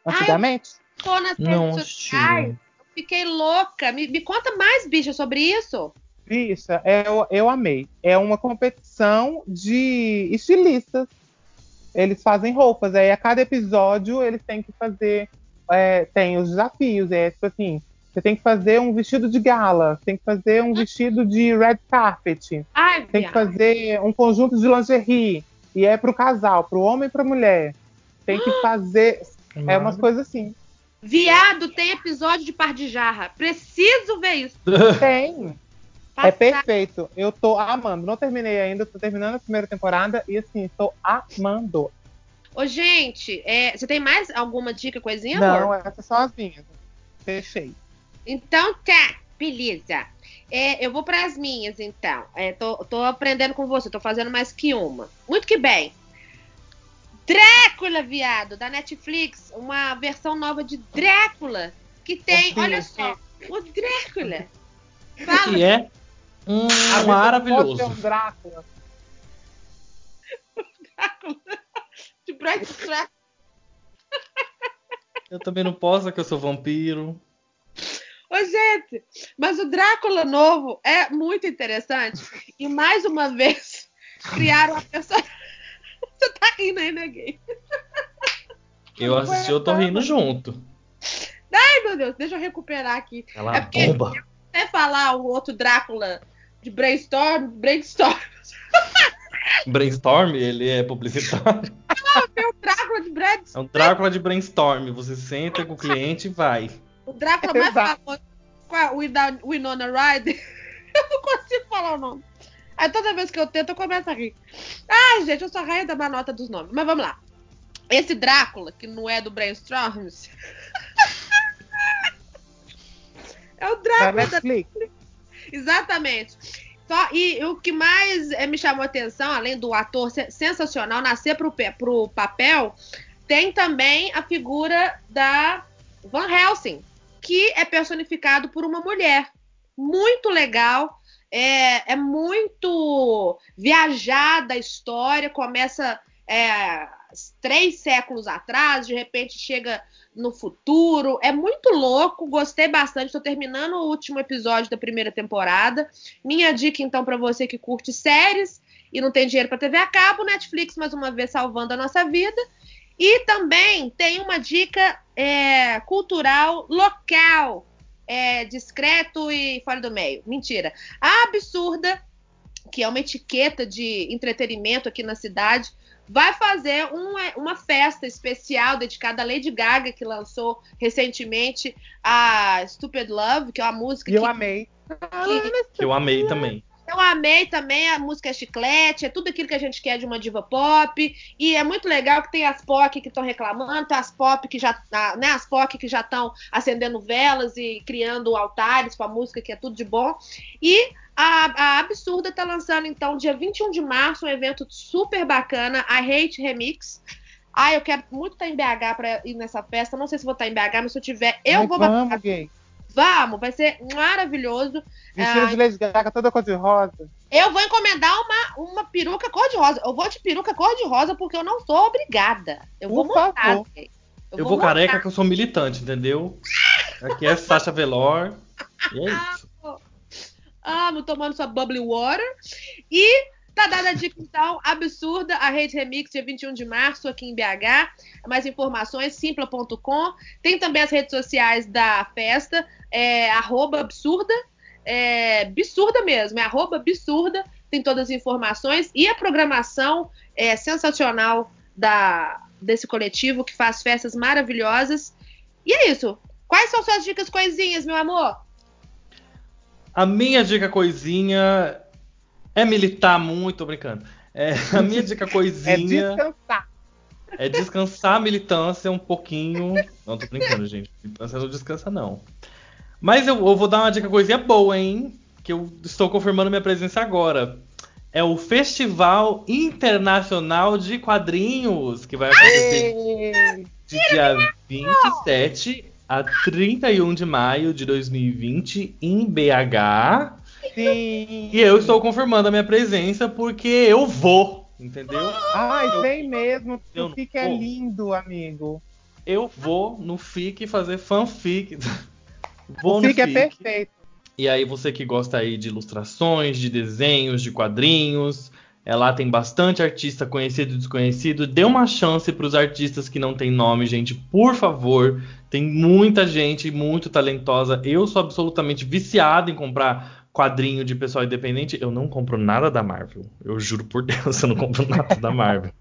antigamente? Tô nas Não redes sociais. Fiquei louca. Me, me conta mais, bicha, sobre isso. Bicha, eu, eu amei. É uma competição de estilistas. Eles fazem roupas. Aí a cada episódio eles têm que fazer. é, tem os desafios. É tipo assim: você tem que fazer um vestido de gala, tem que fazer um vestido de red carpet, Ai, tem que fazer um conjunto de lingerie. E é pro casal, pro homem e pra mulher. Tem que fazer. É umas coisas assim. Viado, tem episódio de par de jarra. Preciso ver isso. Tem. É perfeito. Eu tô amando. Não terminei ainda, tô terminando a primeira temporada e assim, tô amando. Ô, gente, é, você tem mais alguma dica, coisinha, Não, amor? essas são as minhas. Fechei. Então tá, beleza. É, eu vou para as minhas, então. É, tô, tô aprendendo com você, tô fazendo mais que uma. Muito que bem. Drácula, viado, da Netflix. Uma versão nova de Drácula. Que tem, Meu olha só, o Drácula. Fala, Que é um A versão pode ser maravilhoso. um Drácula. Drácula. De Brian Drácula. Eu também não posso, que eu sou vampiro. Ô, gente, mas o Drácula novo é muito interessante. E mais uma vez, criaram a pessoa. Você tá rindo aí, né, gay? Eu assisti, eu tô rindo junto. Ai, meu Deus, deixa eu recuperar aqui. Ela É porque- bomba. Até falar o outro Drácula de Brainstorm, Brainstorm. Brainstorm, ele é publicitário. O Drácula de Brad. É um Drácula de brainstorm. Você senta com o cliente e vai. O Drácula mais famoso com a Wina- Winona Ryder. Eu não consigo falar o nome. Aí toda vez que eu tento, eu começo a rir. Ai, gente, eu sou a rainha da manota dos nomes. Mas vamos lá. Esse Drácula, que não é do Brainstorms. é o Drácula da Netflix. Exatamente. Só, e o que mais eh, me chamou a atenção, além do ator se- sensacional nascer pro, pe- pro papel, tem também a figura da Van Helsing, que é personificado por uma mulher. Muito legal. É, é muito viajada a história. Começa é, três séculos atrás, de repente chega no futuro. É muito louco, gostei bastante. Estou terminando o último episódio da primeira temporada. Minha dica, então, para você que curte séries e não tem dinheiro para TV a cabo, Netflix, mais uma vez, salvando a nossa vida. E também tem uma dica é, cultural local, é, discreto e fora do meio. Mentira. A Absurda, que é uma etiqueta de entretenimento aqui na cidade, vai fazer um- uma festa especial dedicada à Lady Gaga, que lançou recentemente a Stupid Love, que é uma música E eu que, amei. Que eu amei também. Eu amei também, a música chiclete, é tudo aquilo que a gente quer de uma diva pop. E é muito legal que tem as POC que estão reclamando, tem as pop que já. Né, as POC que já estão acendendo velas e criando altares com a música, que é tudo de bom. E a, a Absurda tá lançando, então, dia 21 de março, um evento super bacana, a Hate Remix. Ah, eu quero muito estar em BH para ir nessa festa. Não sei se vou estar em BH, mas se eu tiver, eu Ai, vou. Vamos, gay. Vamos, vai ser maravilhoso. Vestido Ah, de Lady Gaga toda cor de rosa. Eu vou encomendar uma, uma peruca cor-de-rosa. Eu vou de peruca cor-de-rosa porque eu não sou obrigada. Eu vou Por montar. favor. gente. Eu vou montar. careca que eu sou militante, entendeu? Aqui é Sasha Velor. E é isso. Amo tomando sua bubbly water. E tá dada a dica, então, absurda, a Rede Remix, dia 21 de março, aqui em BH. Mais informações, simpla.com. Tem também as redes sociais da festa, é arroba absurda. É absurda mesmo, é arroba absurda. Tem todas as informações. E a programação é sensacional da, desse coletivo que faz festas maravilhosas. E é isso. Quais são suas dicas coisinhas, meu amor? A minha dica coisinha é militar muito, tô brincando. É, a minha dica É coisinha descansar. é descansar a militância um pouquinho. Não, tô brincando, gente. Militância não descansa, não. Mas eu, eu vou dar uma dica coisinha boa, hein? Que eu estou confirmando minha presença agora. É o Festival Internacional de Quadrinhos, que vai acontecer Ei, de dia 27 a 31 de maio de 2020 em BH. Sim. E eu estou confirmando a minha presença porque eu vou, entendeu? Ai, vem mesmo. Eu O que é lindo, amigo. Eu vou no FIC fazer fanfic. Vou o no FIC é FIC. perfeito. E aí, você que gosta aí de ilustrações, de desenhos, de quadrinhos, é, lá tem bastante artista conhecido e desconhecido. Dê uma chance para os artistas que não têm nome, gente, por favor. Tem muita gente muito talentosa. Eu sou absolutamente viciado em comprar quadrinho de pessoal independente. Eu não compro nada da Marvel. Eu juro por Deus, eu não compro nada da Marvel.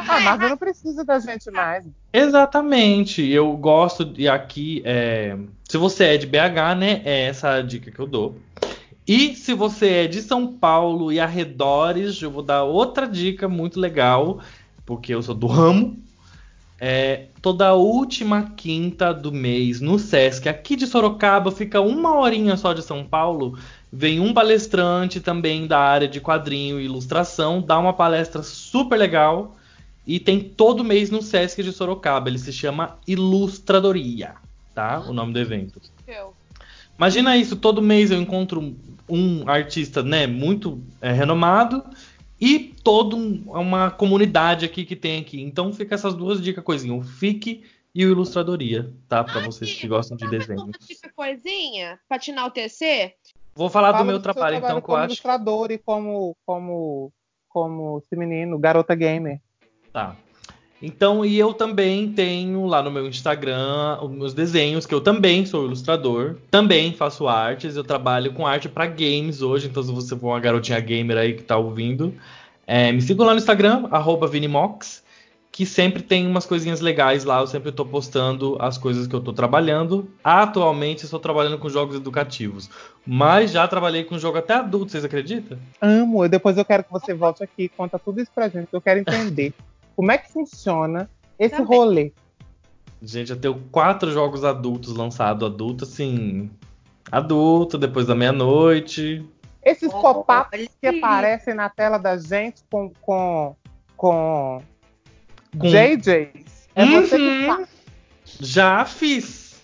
Isso Ah, é mas eu não preciso da gente mais. Exatamente, eu gosto e aqui é, se você é de BH, né, é essa a dica que eu dou. E se você é de São Paulo e arredores, eu vou dar outra dica muito legal, porque eu sou do ramo. É, toda última quinta do mês no Sesc, aqui de Sorocaba, fica uma horinha só de São Paulo. Vem um palestrante também da área de quadrinho e ilustração, dá uma palestra super legal. E tem todo mês no Sesc de Sorocaba. Ele se chama Ilustradoria, tá? O nome do evento. incrível. Imagina isso, todo mês eu encontro um artista, né, muito é, renomado e toda um- uma comunidade aqui que tem aqui. Então fica essas duas dicas coisinhas, o FIC e o Ilustradoria, tá? Pra vocês que gostam de Mas uma desenhos. dica coisinha pra te enaltecer. Vou falar do Fala meu seu trabalho, então, que eu como acho. ilustrador e como, como, como esse menino, garota gamer. Tá. Então, e eu também tenho lá no meu Instagram os meus desenhos, que eu também sou ilustrador, também faço artes, eu trabalho com arte pra games hoje, então se você for uma garotinha gamer aí que tá ouvindo, é, me siga lá no Instagram, arroba Vinimox, que sempre tem umas coisinhas legais lá, eu sempre tô postando as coisas que eu tô trabalhando. Atualmente estou trabalhando com jogos educativos, mas já trabalhei com jogo até adulto, vocês acreditam? Amo. Depois eu quero que você volte aqui e conta tudo isso pra gente. que Eu quero entender como é que funciona esse Também. rolê. Gente, eu tenho quatro jogos adultos lançados, adulto assim, adulto, depois da meia-noite. Esses Oh, pop-ups que aparecem na tela da gente com, com, com, Com- JJs. É você que Uhum. faz. Já fiz.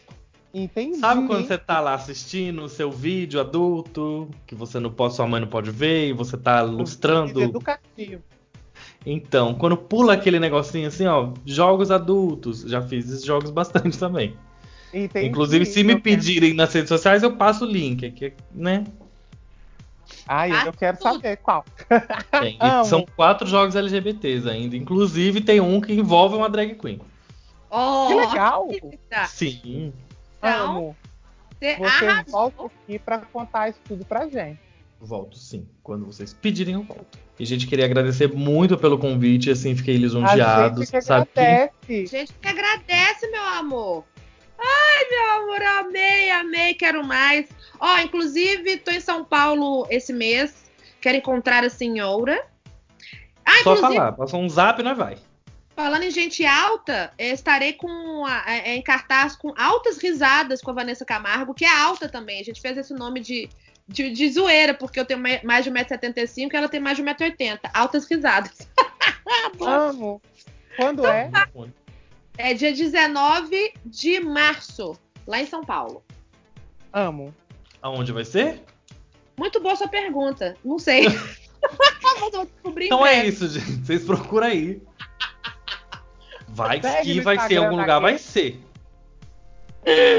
Entendi. Sabe quando você tá lá assistindo o seu vídeo adulto, que você não pode, sua mãe não pode ver, e você tá Vídeo ilustrando? educativo. Então, quando pula aquele negocinho assim, ó, jogos adultos, já fiz esses jogos bastante também. Entendi. Inclusive, se me quero- pedirem nas redes sociais, eu passo o link, aqui, né? Ai, Ah, eu quero saber qual. Tem. São quatro jogos LGBTs ainda. Inclusive, tem um que envolve uma drag queen. Oh, Que legal. Sim. Então, Amo. você Você arrasou. volta aqui pra contar isso tudo pra gente. Volto sim. Quando vocês pedirem, eu volto. E, gente, queria agradecer muito pelo convite, assim, fiquei A lisonjeado. gente que sabe que- agradece. Gente que agradece, meu amor. Ai, meu amor, amei, amei, quero mais. Ó, inclusive, tô em São Paulo esse mês. Quero encontrar a senhora. Ah, Só falar, passou um zap e nós vai. falando em gente alta, eh, estarei com a- eh, em cartaz com altas risadas com a Vanessa Camargo, que é alta também. A gente fez esse nome de, de, de zoeira, porque eu tenho mais de 1,75m e ela tem mais de 1,80m. Altas risadas. Amo. Quando é? É dia 19 de março, lá em São Paulo. Amo. Aonde vai ser? Muito boa sua pergunta. Não sei. Então é isso, gente. Vocês procuram aí. Vai Segue que vai ser em algum lugar, vai ser.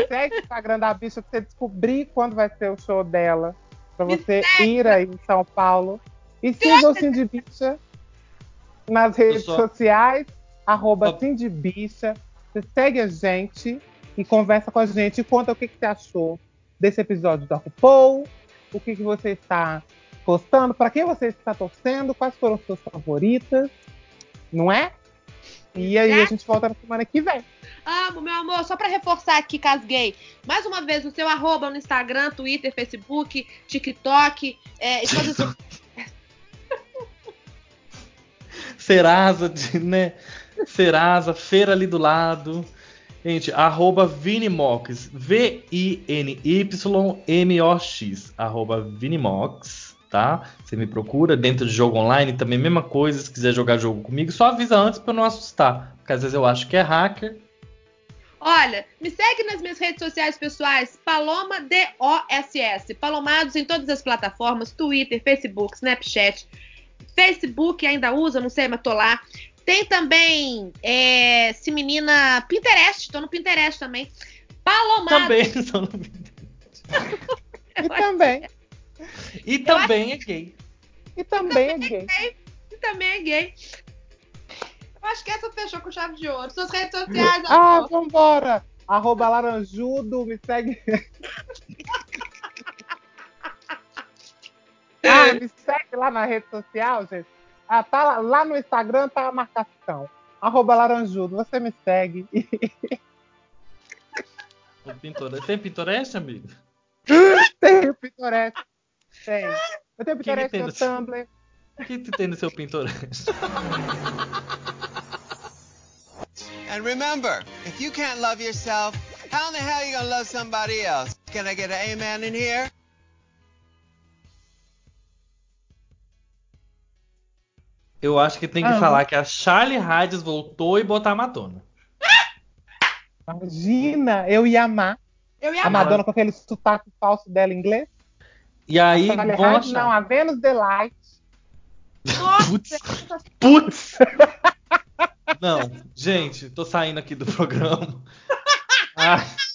Segue o Instagram da bicha pra você descobrir quando vai ser o show dela. Pra Me você ir aí em São Paulo. E siga o Cindy Bicha nas redes só- sociais, arroba Só- Cindy Bicha. Você segue a gente e conversa com a gente e conta o que, que você achou desse episódio da RuPaul, o que, que você está gostando, para quem você está torcendo, quais foram suas favoritas, não é? E aí a gente volta na semana que vem. Amo, meu amor. Só pra reforçar aqui, casguei. Mais uma vez, o seu arroba no Instagram, Twitter, Facebook, TikTok. É, e todas as... Serasa, de- né? Serasa, feira ali do lado. Gente, arroba Vinimox. V-I-N-Y-M-O-X. Arroba Vinimox, tá? Você me procura dentro de jogo online, também mesma coisa. Se quiser jogar jogo comigo, só avisa antes pra eu não assustar. Porque às vezes eu acho que é hacker. Olha, me segue nas minhas redes sociais pessoais, Paloma D-O-S-S. Palomados em todas as plataformas, Twitter, Facebook, Snapchat. Facebook ainda usa, não sei, mas tô lá. Tem também é, se menina Pinterest, tô no Pinterest também. Palomado. Também. no- E também. E também é gay. E também é gay. E também é gay. Eu acho que essa fechou com chave de ouro. Suas redes sociais, Ah, amor. vambora! Arroba laranjudo, me segue. ah, me segue lá na rede social, gente. Ah, tá lá, lá no Instagram tá a marcação. Arroba laranjudo, você me segue. O Pinterest. Tem Pinterest, amigo? Tem o Pinterest. Tem. Eu tenho o que Pinterest, tem no seu- Tumblr. O que, que tem no seu Pinterest? And remember, if you can't love yourself, how in the hell are you gonna love somebody else? Can I get an amen in here? Eu acho que tem que Ah, falar que a Charlie Hades voltou e botar a Madonna. Imagina, eu ia amar. Eu ia A amar. Madonna com aquele sotaque falso dela em inglês. E aí vão achar. não, a Venus Delight. Putz. Putz! Não, gente, tô saindo aqui do programa. Ai,